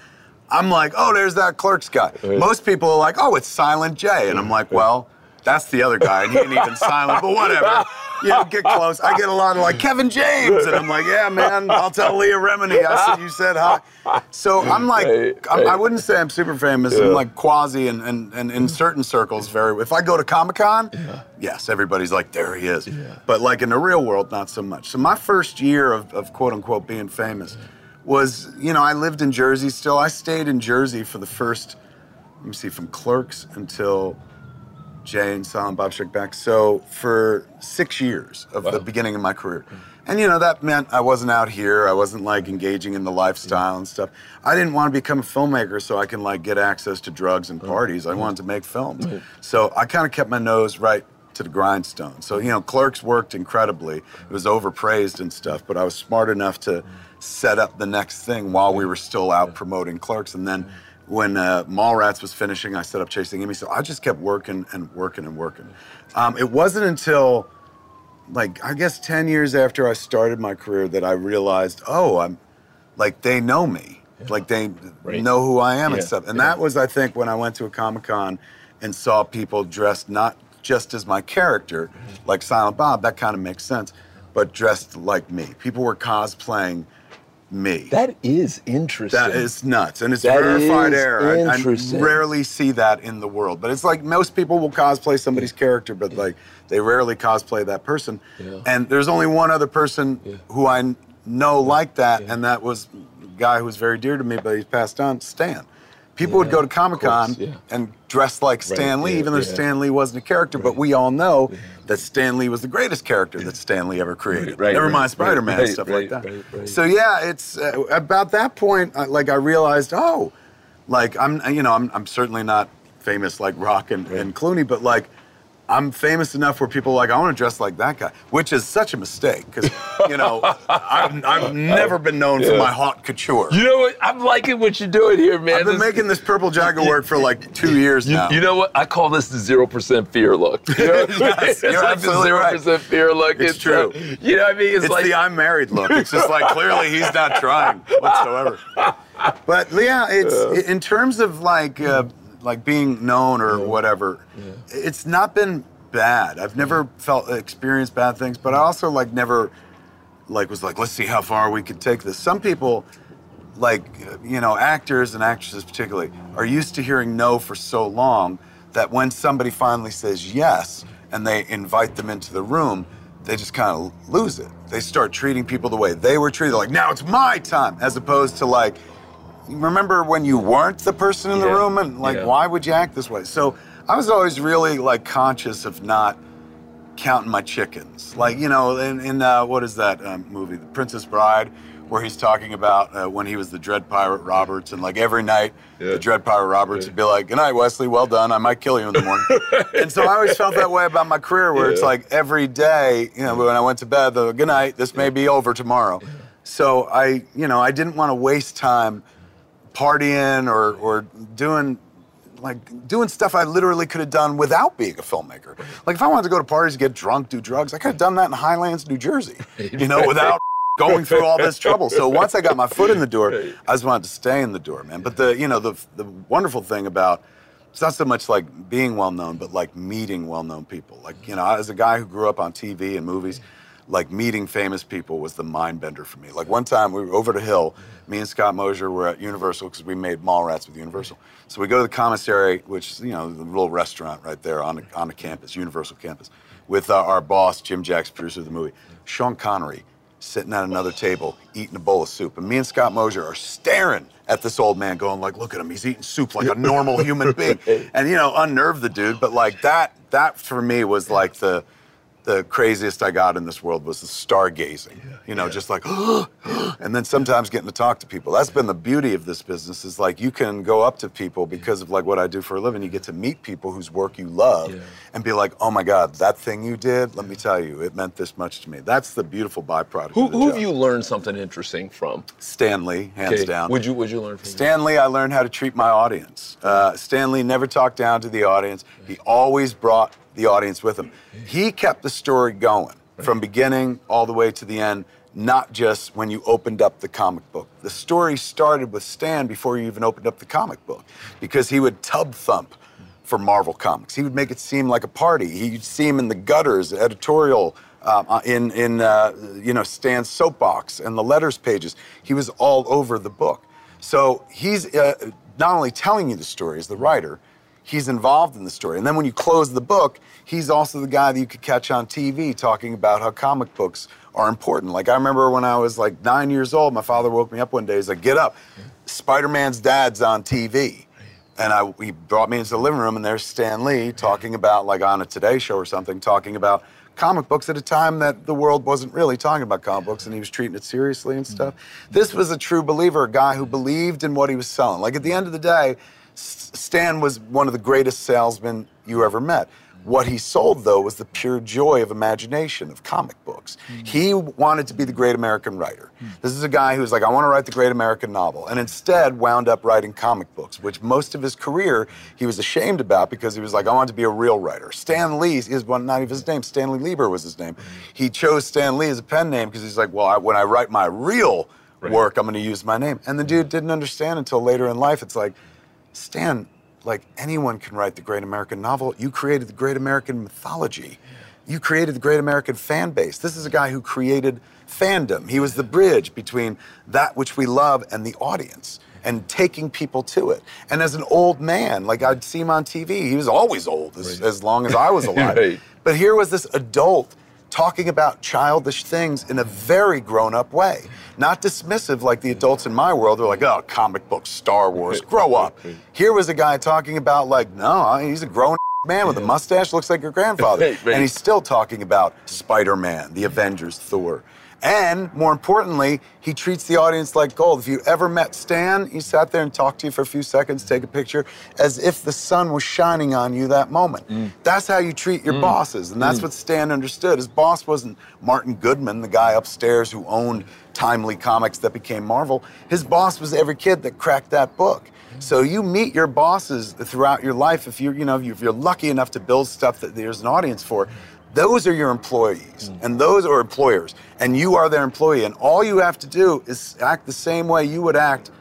I'm like, oh, there's that clerks guy. Most people are like, oh, it's Silent Jay. And I'm like, well, that's the other guy, and he ain't even silent, but whatever. You know, get close. I get a lot of like Kevin James, and I'm like, yeah, man, I'll tell Leah Remini. I said you said hi. So I'm like, I'm, I wouldn't say I'm super famous. I'm like quasi, and, and, and in certain circles, very. If I go to Comic Con, yes, everybody's like, there he is. But like in the real world, not so much. So my first year of, of quote unquote being famous was, you know, I lived in Jersey still. I stayed in Jersey for the first, let me see, from Clerks until Jay and Silent Bob Strike Back. So for six years of the beginning of my career. Hmm. And you know, that meant I wasn't out here. I wasn't like engaging in the lifestyle and stuff. I didn't want to become a filmmaker so I can like get access to drugs and hmm. parties. I hmm. wanted to make films. So I kind of kept my nose right to the grindstone. So, you know, Clerks worked incredibly. It was overpraised and stuff, but I was smart enough to set up the next thing while we were still out promoting Clerks. And then when uh, Mallrats was finishing, I set up Chasing Amy. So I just kept working and working and working. Um, it wasn't until, like, I guess 10 years after I started my career that I realized, oh, I'm like, they know me. Like, they know who I am and stuff. And that was, I think, when I went to a Comic Con and saw people dressed not just as my character, like Silent Bob, that kind of makes sense, but dressed like me. People were cosplaying me. That is interesting. That is nuts, and it's That verified error. I- I, rarely see that in the world, but it's like most people will cosplay somebody's character, but like they rarely cosplay that person. And there's only one other person who I kn- know like that, and that was a guy who was very dear to me, but he's passed on, Stan. People would go to Comic Con yeah. and dress like Stan Lee, yeah, even though yeah. Stan Lee wasn't a character. But we all know that Stan Lee was the greatest character that Stan Lee ever created. right, Never right, mind Spider-Man right, stuff right, like that. right, right. So yeah, it's uh, about that point. I, like I realized, oh, like I'm, you know, I'm, I'm certainly not famous like Rock and, and Clooney, but like I'm famous enough where people are like I want to dress like that guy, which is such a mistake because you know *laughs* I've, I've never been known for my hot couture. You know what? I'm liking what you're doing here, man. I've been This- making this purple jacket work for like two years You, now. you know what? I call this the zero percent fear look. You know what I mean? Yes, it's you're like the absolutely zero right. percent fear look. It's uh, true. you know what I mean? It's, like the I'm married look. It's just like clearly he's not trying whatsoever. *laughs* But yeah, it's in terms of like uh, like being known or whatever. It's not been bad. I've never felt experienced bad things, but I also like never like was like let's see how far we could take this. Some people like you know actors and actresses particularly are used to hearing no for so long that when somebody finally says yes and they invite them into the room they just kind of lose it they start treating people the way they were treated like now it's my time as opposed to like remember when you weren't the person in the Yeah. room and like Yeah. why would you act this way so i was always really like conscious of not counting my chickens. Like, you know, in, in uh, what is that um, movie, The Princess Bride, where he's talking about uh, when he was the Dread Pirate Roberts, and like every night, the Dread Pirate Roberts would be like, Good night, Westley, well done. I might kill you in the morning. *laughs* and so I always felt that way about my career, where it's like every day, you know, when I went to bed, the good night, this may be over tomorrow. So I, you know, I didn't want to waste time partying or, or doing like doing stuff I literally could have done without being a filmmaker. Like if I wanted to go to parties, get drunk, do drugs, I could have done that in Highlands, New Jersey. You know, *laughs* without going through all this trouble. So once I got my foot in the door, I just wanted to stay in the door, man. But the you know the the wonderful thing about it's not so much like being well known, but like meeting well known people. Like you know, as a guy who grew up on TV and movies. Like meeting famous people was the mind bender for me. Like one time we were over to Hill, me and Scott Mosier were at Universal because we made Mallrats with Universal. So we go to the commissary, which is, you know, the little restaurant right there on the, on the campus, Universal campus. with uh, our boss, Jim Jacks, producer of the movie. Sean Connery sitting at another table eating a bowl of soup. And me and Scott Mosier are staring at this old man going like, look at him, he's eating soup like a normal human being. *laughs* And you know, unnerve the dude, but like that that for me was like the the craziest I got in this world was the stargazing. you know, just like, *gasps* and then sometimes getting to talk to people. That's been the beauty of this business is like you can go up to people because of like what I do for a living. You get to meet people whose work you love and be like, oh my God, that thing you did, let me tell you, it meant this much to me. That's the beautiful byproduct. Who, who have you learned something interesting from? Stan Lee, hands Okay, down. Would you would you learn from? Stan Lee, I learned how to treat my audience. Uh, Stan Lee never talked down to the audience. He always brought the audience with him. He kept the story going from beginning all the way to the end, not just when you opened up the comic book. The story started with Stan before you even opened up the comic book because he would tub thump for Marvel Comics. He would make it seem like a party. He'd see him in the gutters, editorial, um, uh, in in uh, you know Stan's soapbox and the letters pages. He was all over the book. So he's uh, not only telling you the story as the writer, he's involved in the story. And then when you close the book, he's also the guy that you could catch on TV talking about how comic books are important. Like I remember when I was like nine years old, my father woke me up one day. He's like, "Get up, Spider-Man's dad's on TV." And I, he brought me into the living room, and there's Stan Lee talking about, like on a Today Show or something, talking about comic books at a time that the world wasn't really talking about comic books, and he was treating it seriously and stuff. Mm-hmm. This was a true believer, a guy who believed in what he was selling. Like at the end of the day, Stan was one of the greatest salesmen you ever met. What he sold, though, was the pure joy of imagination, of comic books. Hmm. He wanted to be the great American writer. Hmm. This is a guy who's like, I want to write the great American novel, and instead wound up writing comic books, which most of his career he was ashamed about because he was like, I want to be a real writer. Stan Lee is one, not even his name, Stanley Lieber was his name. He chose Stan Lee as a pen name because he's like, well, I, when I write my real work, I'm going to use my name. And the dude didn't understand until later in life. It's like, Stan, like anyone can write the great American novel. You created the great American mythology. You created the great American fan base. This is a guy who created fandom. He was the bridge between that which we love and the audience and taking people to it. And as an old man, like I'd see him on TV, he was always old as, as long as I was *laughs* alive. Right. But here was this adult talking about childish things in a very grown up way. Not dismissive like the adults in my world are like, oh, comic books, Star Wars, *laughs* grow up. Here was a guy talking about, like, no, he's a grown *laughs* man with a mustache, looks like your grandfather. *laughs* And he's still talking about Spider Man, the Avengers, Thor. And more importantly, he treats the audience like gold. If you ever met Stan, he sat there and talked to you for a few seconds, take a picture, as if the sun was shining on you that moment. Mm. That's how you treat your mm. bosses. And that's Mm. what Stan understood. His boss wasn't Martin Goodman, the guy upstairs who owned Timely Comics that became Marvel. His boss was every kid that cracked that book. Mm. So you meet your bosses throughout your life. If you're, you know, if you're lucky enough to build stuff that there's an audience for, those are your employees mm. and those are employers, and you are their employee. And all you have to do is act the same way you would act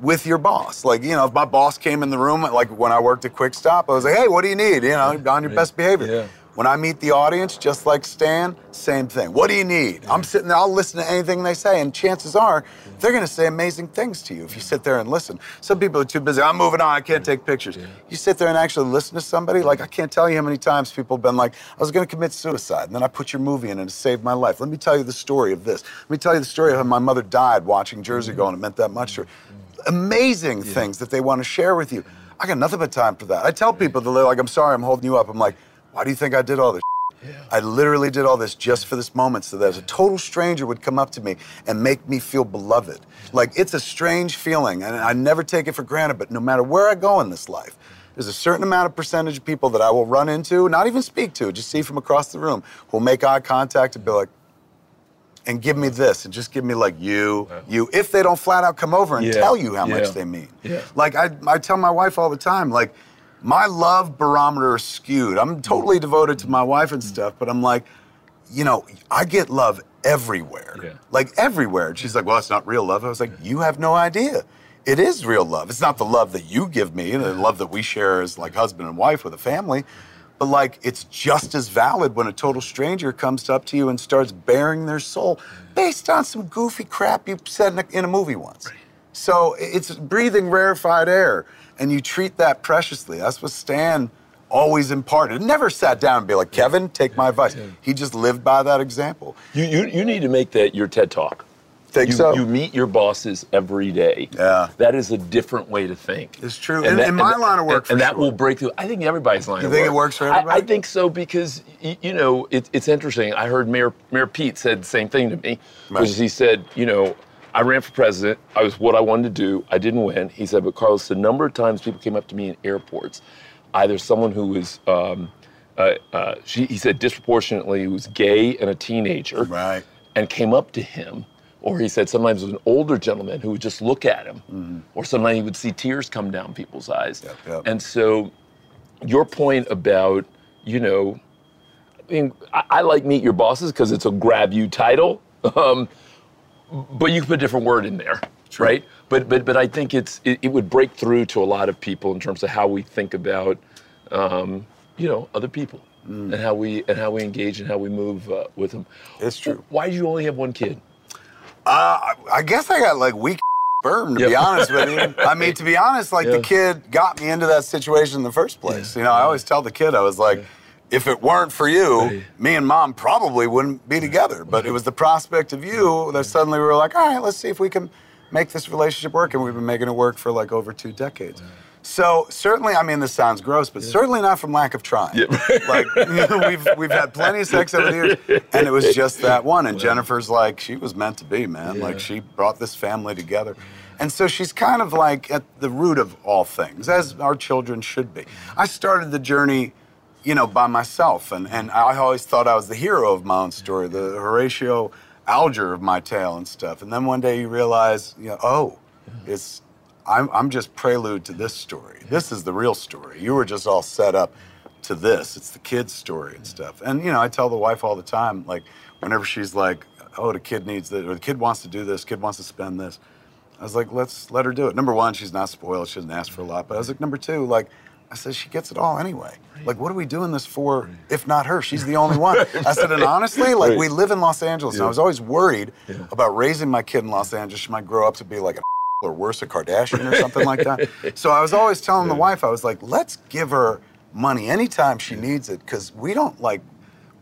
with your boss. Like, you know, if my boss came in the room, like when I worked at Quick Stop, I was like, hey, what do you need? You know, on your best behavior. When I meet the audience, just like Stan, same thing. What do you need? I'm sitting there, I'll listen to anything they say, and chances are they're gonna say amazing things to you if you sit there and listen. Some people are too busy, I'm moving on, I can't take pictures. You sit there and actually listen to somebody, like I can't tell you how many times people have been like, I was gonna commit suicide, and then I put your movie in and it saved my life. Let me tell you the story of this. Let me tell you the story of how my mother died watching Jersey Girl, and it meant that much to her amazing things that they want to share with you. I got nothing but time for that. I tell people that they're like, I'm sorry, I'm holding you up. I'm like, why do you think I did all this? I literally did all this just for this moment so that a total stranger would come up to me and make me feel beloved. Like it's a strange feeling, and I never take it for granted, but no matter where I go in this life, there's a certain amount of percentage of people that I will run into, not even speak to, just see from across the room, who'll make eye contact and be like, and give me this, and just give me like you, you, if they don't flat out come over and Yeah, tell you how yeah, much they mean. yeah. Like I, I tell my wife all the time, like my love barometer is skewed. I'm totally devoted to my wife and mm. stuff, but I'm like, you know, I get love everywhere, like everywhere. And she's like, well, it's not real love. I was like, you have no idea. It is real love. It's not the love that you give me, the love that we share as like husband and wife with a family. But like, it's just as valid when a total stranger comes up to you and starts bearing their soul based on some goofy crap you said in a, in a movie once. So it's breathing rarefied air, and you treat that preciously. That's what Stan always imparted. Never sat down and be like, Kevin, take my advice. He just lived by that example. You, you, you need to make that your TED Talk. Think you, so? You meet your bosses every day. Yeah. That is a different way to think. It's true. In- in my line of work, and, and that will break through. I think everybody's line of work. You think work. it works for I- I, think so because you know it, it's interesting. I heard Mayor Mayor Pete said the same thing to me, Right. which is he said, you know, I ran for president. I was what I wanted to do. I didn't win. He said, but Carlos, the number of times people came up to me in airports, either someone who was. Um, uh, uh, she, he said disproportionately who was gay and a teenager, right, and came up to him, or he said sometimes it was an older gentleman who would just look at him, Mm-hmm. or sometimes he would see tears come down people's eyes. And so, your point about you know, I mean, I, I like meet your bosses because it's a grab you title, *laughs* um, but you can put a different word in there, right? But but but I think it's it, it would break through to a lot of people in terms of how we think about. Um, you know, other people and how we and how we engage and how we move uh, with them. It's true. Why did you only have one kid? Uh, I- I guess I got like weak *laughs* sperm, to be honest with you. I mean, to be honest, like Yeah. the kid got me into that situation in the first place. You know, I always tell the kid, I was like, if it weren't for you, me and mom probably wouldn't be together. But it was the prospect of you that suddenly we were like, all right, let's see if we can make this relationship work. And we've been making it work for like over two decades. So certainly, I mean, this sounds gross, but certainly not from lack of trying. *laughs* like you *laughs* know, we've we've had plenty of sex over the years, and it was just that one. And Jennifer's like, she was meant to be, man. Like she brought this family together, and so she's kind of like at the root of all things, as our children should be. I started the journey, you know, by myself, and and I always thought I was the hero of my own story, the Horatio Alger of my tale and stuff. And then one day you realize, you know, oh, it's I'm, I'm just prelude to this story. This is the real story. You were just all set up to this. It's the kid's story and stuff. And, you know, I tell the wife all the time, like, whenever she's like, oh, the kid needs this, or the kid wants to do this, kid wants to spend this. I was like, let's let her do it. Number one, she's not spoiled. She doesn't ask for a lot. But I was like, number two, like, I said, she gets it all anyway. Like, what are we doing this for if not her? She's the only one. *laughs* I said, and honestly, like, Right. we live in Los Angeles, and I was always worried about raising my kid in Los Angeles. She might grow up to be like a *laughs* or worse, a Kardashian or something like that. *laughs* So I was always telling the wife, I was like, let's give her money anytime she needs it, because we don't like,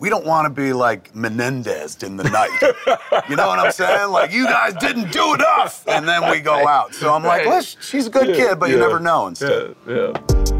we don't want to be like Menendez in the night. you know what I'm saying? Like, you guys didn't do enough. And then we go out. So I'm like, let's, she's a good kid, but you never know and stuff. Yeah, yeah.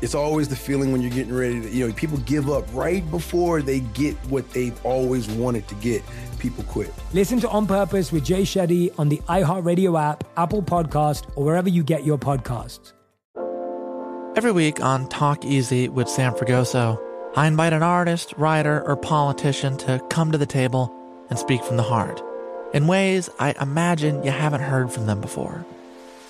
It's always the feeling when you're getting ready to, you know, people give up right before they get what they've always wanted to get. People quit. Listen to On Purpose with Jay Shetty on the iHeartRadio app, Apple Podcast, or wherever you get your podcasts. Every week on Talk Easy with Sam Fragoso, I invite an artist, writer, or politician to come to the table and speak from the heart in ways I imagine you haven't heard from them before.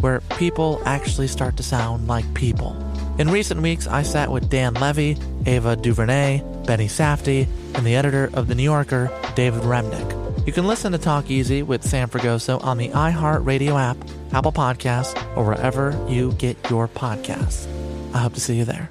where people actually start to sound like people. In recent weeks, I sat with Dan Levy, Ava DuVernay, Benny Safdie, and the editor of The New Yorker, David Remnick. You can listen to Talk Easy with Sam Fragoso on the iHeartRadio app, Apple Podcasts, or wherever you get your podcasts. I hope to see you there.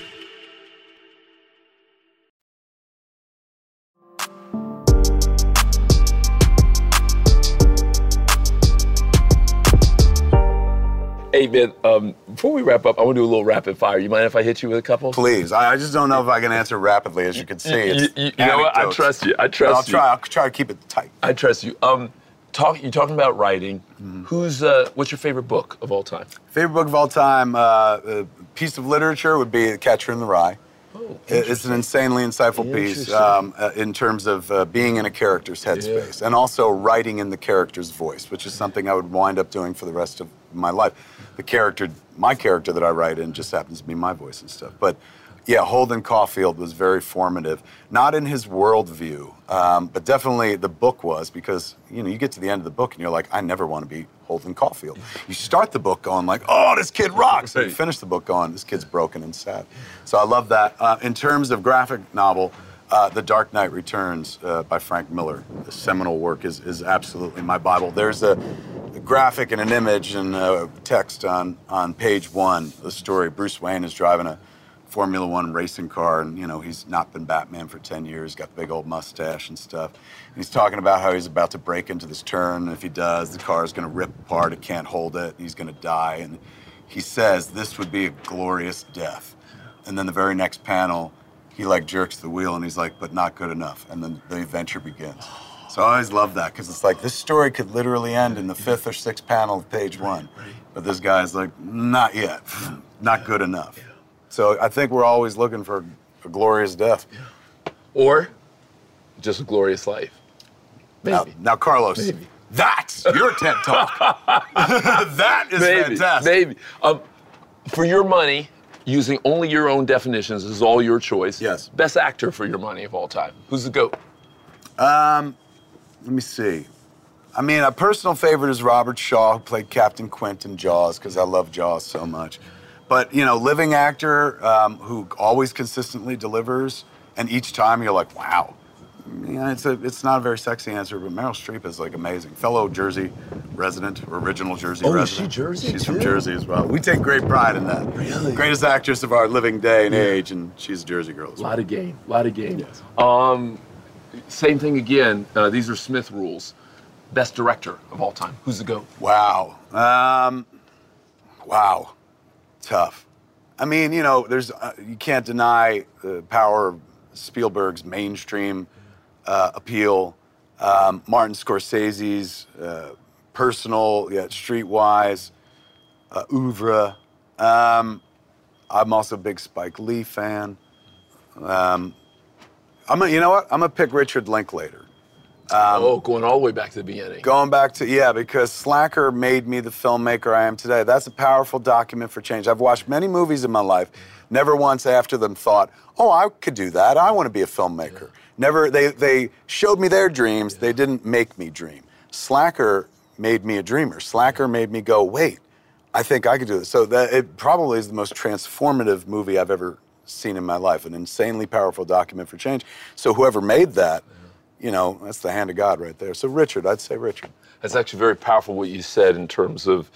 Hey man, um, before we wrap up, I want to do a little rapid fire. You mind if I hit you with a couple? Please. I, I just don't know if I can answer rapidly, as you can see. You, It's you- you know what? I trust you. I trust I'll you. try. I'll try to keep it tight. I trust you. Um, talk. You're talking about writing. Mm-hmm. Who's? Uh, what's your favorite book of all time? Favorite book of all time, uh, a piece of literature would be Catcher in the Rye. It- it's an insanely insightful piece um, uh, in terms of uh, being in a character's headspace and also writing in the character's voice, which is something I would wind up doing for the rest of my life. The character, my character that I write in, just happens to be my voice and stuff. But yeah, Holden Caulfield was very formative, not in his worldview, um, but definitely the book was because you know you get to the end of the book and you're like, I never want to be Holden Caulfield. You start the book going like, oh, this kid rocks, and you finish the book going, this kid's broken and sad. So I love that. Uh, in terms of graphic novel. Uh, the Dark Knight Returns uh, by Frank Miller, the seminal work, is, is absolutely my Bible. There's a, a graphic and an image and a text on, on page one the story. Bruce Wayne is driving a Formula One racing car, and you know he's not been Batman for ten years. Got the big old mustache and stuff. And he's talking about how he's about to break into this turn, and if he does, the car is going to rip apart. It can't hold it. He's going to die. And he says this would be a glorious death. And then the very next panel, he like jerks the wheel, and he's like, "But not good enough." And then the adventure begins. So I always love that because it's like this story could literally end in the fifth or sixth panel of page one, but this guy's like, "Not yet, not good enough." So I think we're always looking for a glorious death. Or just a glorious life. Now, now Carlos, that's your TED talk. *laughs* that is maybe, fantastic. Maybe. Um, for your money, using only your own definitions, this is all your choice. Yes. Best actor for your money of all time. Who's the GOAT? Um, let me see. I mean, a personal favorite is Robert Shaw, who played Captain Quint in Jaws, because I love Jaws so much. But you know, living actor um, who always consistently delivers, and each time you're like, wow. Yeah, it's a, it's not a very sexy answer, but Meryl Streep is like amazing. Fellow Jersey resident, or original Jersey Oh, is she. Jersey She's from? Jersey as well. We take great pride in that. Really? Greatest actress of our living day and age, and she's a Jersey girl as A well. lot of game. A lot of game. Um, same thing again. Uh, these are Smith rules. Best director of all time. Who's the GOAT? Wow. Um, wow. Tough. I mean, you know, there's uh, you can't deny the power of Spielberg's mainstream uh, appeal. Um, Martin Scorsese's uh, personal yet streetwise uh, oeuvre. Um, I'm also a big Spike Lee fan. Um, I'm a, you know what? I'm gonna pick Richard Linklater. Um, oh, going all the way back to the beginning. Going back to, yeah, because Slacker made me the filmmaker I am today. That's a powerful document for change. I've watched many movies in my life, never once after them thought, oh, I could do that. I want to be a filmmaker. Never, they, they showed me their dreams, they didn't make me dream. Slacker made me a dreamer. Slacker made me go, wait, I think I could do this. So that it probably is the most transformative movie I've ever seen in my life, an insanely powerful document for change. So whoever made that, you know, that's the hand of God right there. So Richard, I'd say Richard. That's actually very powerful what you said in terms of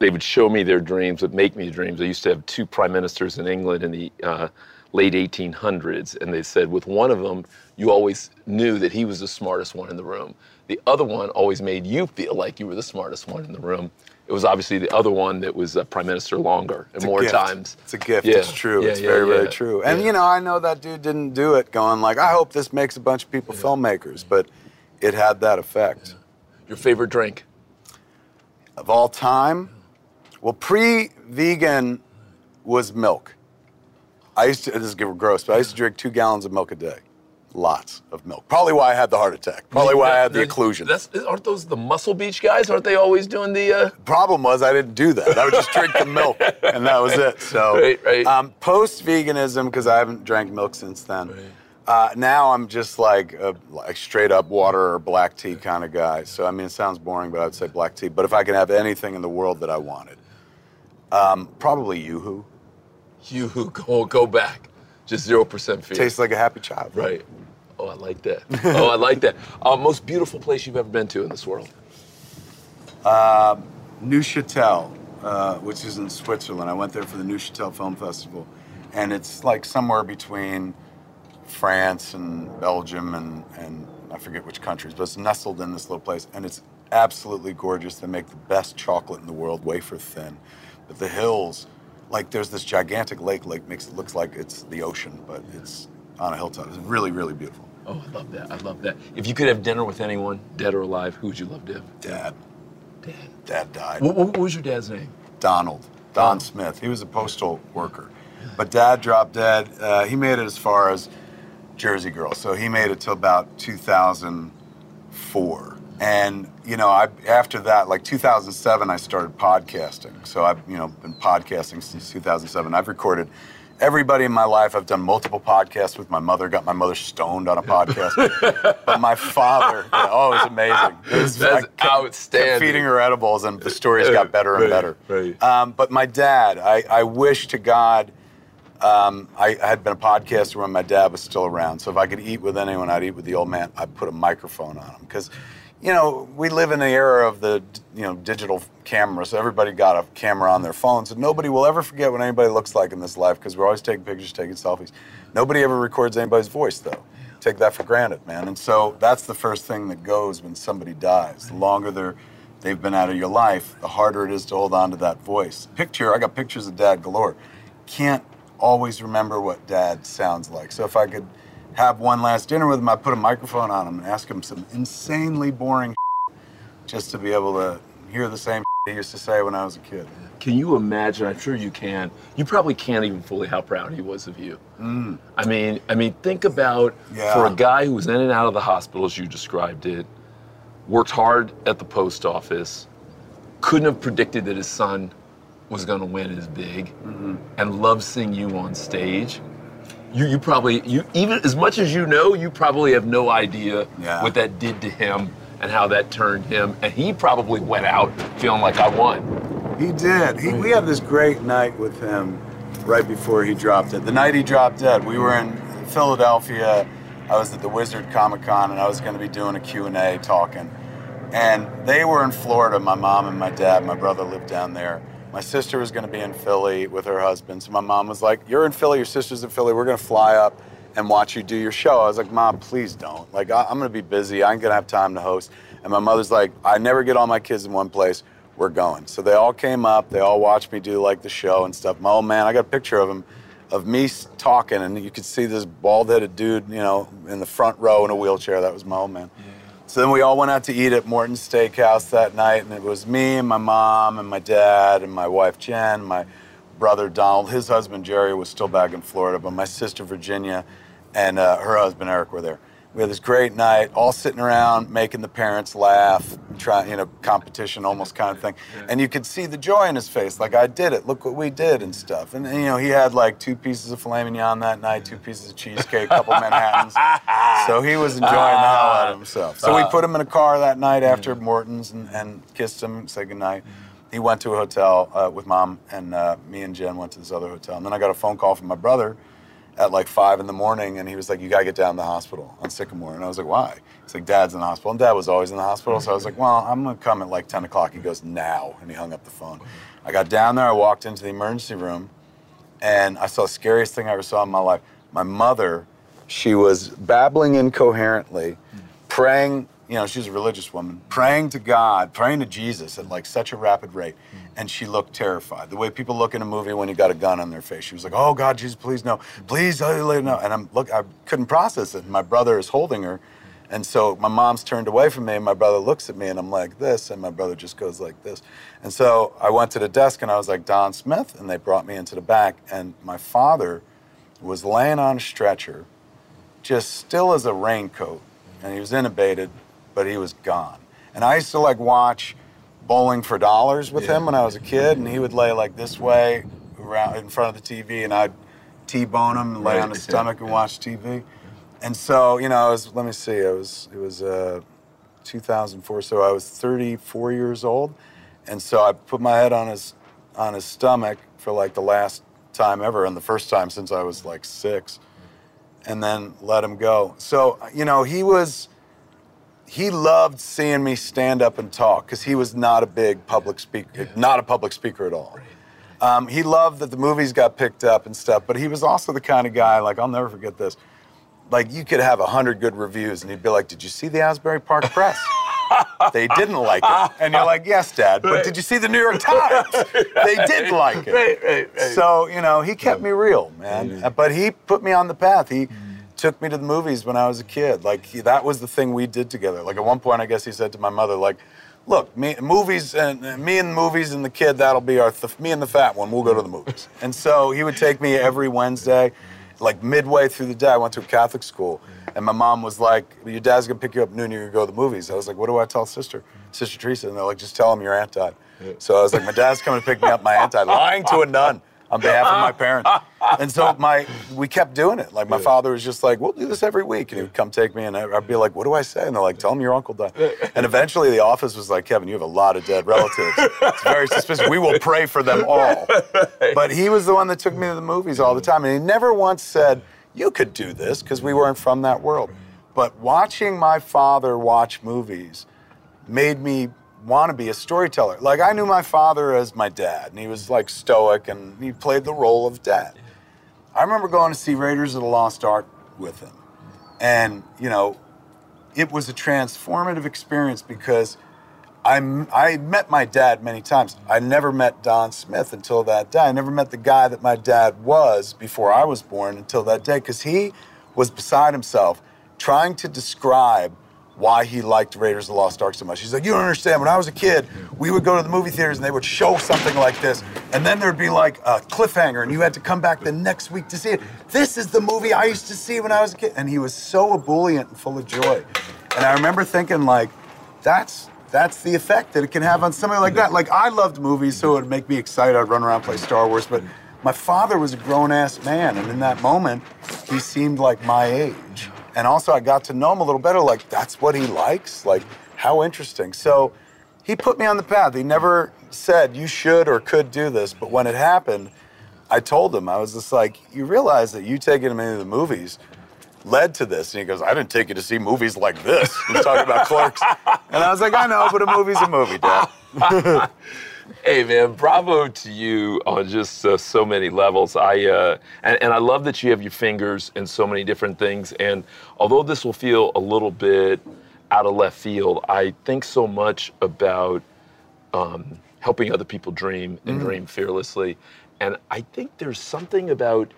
they would show me their dreams, would make me dreams. I used to have two prime ministers in England in the uh, late 1800s, and they said with one of them, you always knew that he was the smartest one in the room. The other one always made you feel like you were the smartest one in the room. It was obviously the other one that was uh, prime minister longer and more gift. times. It's a gift. Yeah. It's true. Yeah, it's yeah, very, very true. And you know, I know that dude didn't do it going like, I hope this makes a bunch of people filmmakers, but it had that effect. Your favorite drink? Of all time? Well, pre-vegan was milk. I used to, this is gross, but I used to drink two gallons of milk a day. Lots of milk. Probably why I had the heart attack. Probably why I had the occlusion. That's, aren't those the Muscle Beach guys? Aren't they always doing the? Uh... Problem was I didn't do that. I would just drink the milk, *laughs* and that was it. So, Right, right. Um, post veganism, because I haven't drank milk since then. Uh, now I'm just like a like straight up water or black tea kind of guy. So I mean, it sounds boring, but I would say black tea. But if I could have anything in the world that I wanted, um, probably YooHoo. YooHoo, go go back. Just zero percent fear. Tastes like a happy child. Right. Oh, I like that. oh, I like that. Uh, most beautiful place you've ever been to in this world? Uh, Neuchâtel, uh, which is in Switzerland. I went there for the Neuchâtel Film Festival, and it's like somewhere between France and Belgium and, and I forget which countries, but it's nestled in this little place, and it's absolutely gorgeous. They make the best chocolate in the world, wafer thin. But the hills, like there's this gigantic lake, like makes it looks like it's the ocean, but it's on a hilltop. It's really, really beautiful. Oh, I love that. I love that. If you could have dinner with anyone, dead or alive, who would you love to have? Dad. Dad. Dad died. What, what was your dad's name? Donald. Don Smith. He was a postal worker. But dad dropped dead. Uh, he made it as far as Jersey Girl. So he made it till about 2004. And, you know, I, after that, like 2007, I started podcasting. So I've, you know, been podcasting since 2007. I've recorded everybody in my life. I've done multiple podcasts with my mother. Got my mother stoned on a podcast. *laughs* but my father, oh, it was amazing. It was That's I kept- kept outstanding. feeding her edibles, and the stories got better and Right, better. right. Um, but my dad, I, I wish to God um, I, I had been a podcaster when my dad was still around. So if I could eat with anyone, I'd eat with the old man. I'd put a microphone on him because, you know, we live in the era of the you know digital camera. So everybody got a camera on their phones, and nobody will ever forget what anybody looks like in this life because we're always taking pictures, taking selfies. Nobody ever records anybody's voice though. Take that for granted, man. And so that's the first thing that goes when somebody dies. The longer they're they've been out of your life, the harder it is to hold on to that voice. Picture, I got pictures of dad galore. Can't always remember what dad sounds like. So if I could have one last dinner with him, I'd put a microphone on him and ask him some insanely boring *laughs* just to be able to hear the same *laughs* he used to say when I was a kid. Can you imagine? I'm sure you can. You probably can't even fully how proud he was of you. Mm. I mean, I mean, think about Yeah. for a guy who was in and out of the hospital, as you described it, worked hard at the post office, couldn't have predicted that his son was going to win as big, Mm-hmm. and loves seeing you on stage. You, you probably, you even as much as you know, you probably have no idea Yeah. what that did to him and how that turned him. And he probably went out feeling like I won. He did. He, we had this great night with him right before he dropped it. The night he dropped dead, we were in Philadelphia. I was at the Wizard Comic Con, and I was going to be doing a Q&A talking. And they were in Florida, my mom and my dad. My brother lived down there. My sister was going to be in Philly with her husband. So my mom was like, You're in Philly, your sister's in Philly. We're going to fly up and watch you do your show. I was like, Mom, please don't. Like, I- I'm going to be busy. I ain't going to have time to host. And my mother's like, I never get all my kids in one place. We're going. So they all came up. They all watched me do like the show and stuff. My old man, I got a picture of him, of me talking, and you could see this bald headed dude, you know, in the front row in a wheelchair. That was my old man. So then we all went out to eat at Morton's Steakhouse that night, and it was me and my mom and my dad and my wife Jen, my brother Donald, his husband Jerry was still back in Florida, but my sister Virginia and uh, her husband Eric were there. We had this great night, all sitting around making the parents laugh, trying, you know, competition almost kind of thing. And you could see the joy in his face, like I did it, look what we did and stuff. And, you know, he had like two pieces of filet mignon that night, two pieces of cheesecake, a couple of *laughs* Manhattans. So he was enjoying the hell out of himself. So we put him in a car that night after Morton's and, and kissed him, said goodnight. He went to a hotel uh, with mom, and uh, me and Jen went to this other hotel. And then I got a phone call from my brother at like five in the morning, and he was like, "You gotta get down to the hospital on Sycamore." And I was like, "Why?" He's like, "Dad's in the hospital." And Dad was always in the hospital, so I was like, "Well, I'm gonna come at like 10 o'clock." He goes, "Now," and he hung up the phone. I got down there. I walked into the emergency room, and I saw the scariest thing I ever saw in my life. My mother, she was babbling incoherently, praying. You know, she's a religious woman, praying to God, praying to Jesus at like such a rapid rate, and she looked terrified. The way people look in a movie when you got a gun on their face. She was like, "Oh God, Jesus, please no, please, uh, no." And I'm look, I couldn't process it. My brother is holding her, and so my mom's turned away from me, and my brother looks at me, and I'm like this, and my brother just goes like this. And so I went to the desk, and I was like, Don Smith, and they brought me into the back, and my father was laying on a stretcher, just still as a raincoat, and he was intubated, but he was gone. And I used to like watch Bowling for Dollars with him when I was a kid, and he would lay like this way around in front of the TV, and I'd T-bone him and lay Right. on his *laughs* stomach and watch TV. And so, you know, I was, let me see, it was, it was uh, 2004, so I was 34 years old. And so I put my head on his, on his stomach for like the last time ever, and the first time since I was like six, and then let him go. So you know, he was. He loved seeing me stand up and talk because he was not a big public speaker, not a public speaker at all. Um, he loved that the movies got picked up and stuff, but he was also the kind of guy, like, I'll never forget this. Like, you could have a hundred good reviews, and he'd be like, Did you see the Asbury Park Press? *laughs* they didn't like it. *laughs* And you're like, Yes, Dad, but did you see the New York Times? *laughs* They did like it. Right, right, right. So, you know, he kept me real, man. But he put me on the path. He took me to the movies when I was a kid. Like, he, that was the thing we did together. Like, at one point, I guess he said to my mother, like, look, me, movies and uh, me and the movies and the kid, that'll be our, th- me and the fat one, we'll go to the movies. And so he would take me every Wednesday, like midway through the day. I went to a Catholic school, and my mom was like, your dad's gonna pick you up noon, you're gonna go to the movies. I was like, what do I tell sister, Sister Teresa? And they're like, just tell him you're aunt died. So I was like, my dad's coming to pick me up, my aunt died, lying to a nun on behalf of my *laughs* parents. And so my we kept doing it. Like my father was just like, "We'll do this every week," and he would come take me, and I- I'd be like, "What do I say?" And they're like, "Tell him your uncle died." And eventually, the office was like, "Kevin, you have a lot of dead relatives. It's very suspicious. We will pray for them all." *laughs* But he was the one that took me to the movies all the time, and he never once said, "You could do this," because we weren't from that world. But watching my father watch movies made me want to be a storyteller. Like I knew my father as my dad, and he was like stoic, and he played the role of dad. I remember going to see Raiders of the Lost Ark with him, and you know, it was a transformative experience because I I met my dad many times. I never met Don Smith until that day. I never met the guy that my dad was before I was born until that day because he was beside himself trying to describe why he liked Raiders of the Lost Ark so much. He's like, you don't understand. When I was a kid, we would go to the movie theaters and they would show something like this, and then there'd be like a cliffhanger, and you had to come back the next week to see it. This is the movie I used to see when I was a kid, and he was so ebullient and full of joy. And I remember thinking, like, that's that's the effect that it can have on somebody like that. Like I loved movies, so it would make me excited. I'd run around play Star Wars, but my father was a grown ass man, and in that moment, he seemed like my age. And also, I got to know him a little better. Like that's what he likes. Like how interesting. So he put me on the path. He never said you should or could do this, but when it happened, I told him I was just like, you realize that you taking him into the movies led to this. And he goes, I didn't take you to see movies like this. *laughs* He's talking about clerks. And I was like, I know, but a movie's a movie, Dad. *laughs* Hey man, bravo to you on just uh, so many levels. I uh, and, and I love that you have your fingers in so many different things. And although this will feel a little bit out of left field, I think so much about um, helping other people dream and Mhm. dream fearlessly. And I think there's something about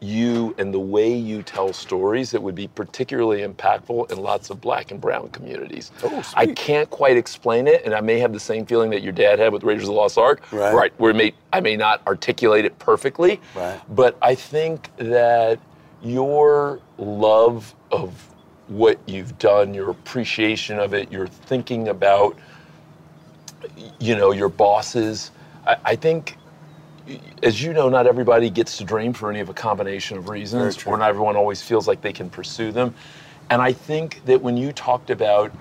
you and the way you tell stories that would be particularly impactful in lots of black and brown communities. Oh, I can't quite explain it, and I may have the same feeling that your dad had with Raiders of the Lost Ark. Right. Where it may, I may not articulate it perfectly, Right. but I think that your love of what you've done, your appreciation of it, your thinking about, you know, your bosses. I, I think, as you know, not everybody gets to dream for any of a combination of reasons, or not everyone always feels like they can pursue them. And I think that when you talked about,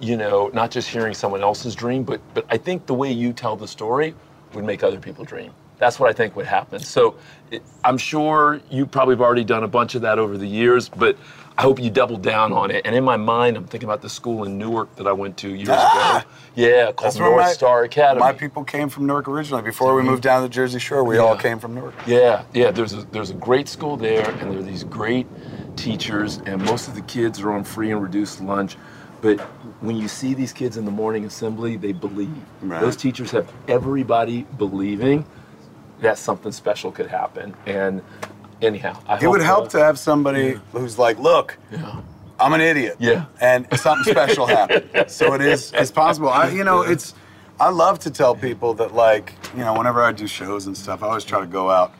you know, not just hearing someone else's dream, but but I think the way you tell the story would make other people dream. That's what I think would happen. So it, I'm sure you probably have already done a bunch of that over the years, but I hope you double down on it. And in my mind, I'm thinking about the school in Newark that I went to years Ah! ago. Yeah, called North my- Star Academy. My people came from Newark originally. Before we moved down to the Jersey Shore, we all came from Newark. Yeah, yeah. There's a there's a great school there, and there are these great teachers, and most of the kids are on free and reduced lunch. But when you see these kids in the morning assembly, they believe. Right. Those teachers have everybody believing that something special could happen. And anyhow, I It would help to have somebody who's like, look, I'm an idiot. Yeah. And something special *laughs* happened. So it is it's possible. I you know, it's I love to tell people that like, you know, whenever I do shows and stuff, I always try to go out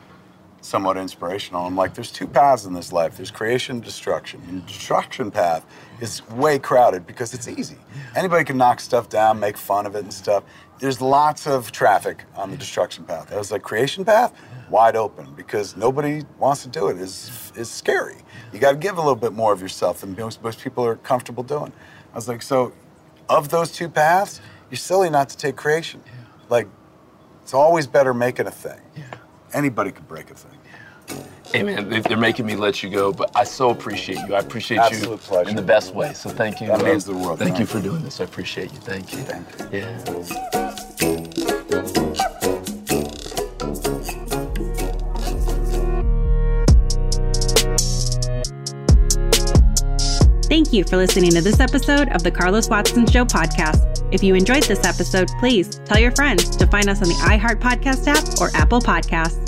somewhat inspirational. I'm like, there's two paths in this life. There's creation destruction. And the destruction path is way crowded because it's easy. Anybody can knock stuff down, make fun of it and stuff. There's lots of traffic on the destruction path. I was like, creation path, wide open because nobody wants to do it. Is is scary. You got to give a little bit more of yourself than most, most people are comfortable doing. I was like, so of those two paths, you're silly not to take creation. Like, it's always better making a thing. Yeah. Anybody could break a thing. Hey man, they- they're making me let you go, but I so appreciate you. I appreciate Absolute you pleasure. in the best way. So thank you. That uh, means the world. Thank you Thank for doing this. I appreciate you. Thank you. Thank you. Yeah. Thank you for listening to this episode of the Carlos Watson Show podcast. If you enjoyed this episode, please tell your friends to find us on the iHeart Podcast app or Apple Podcasts.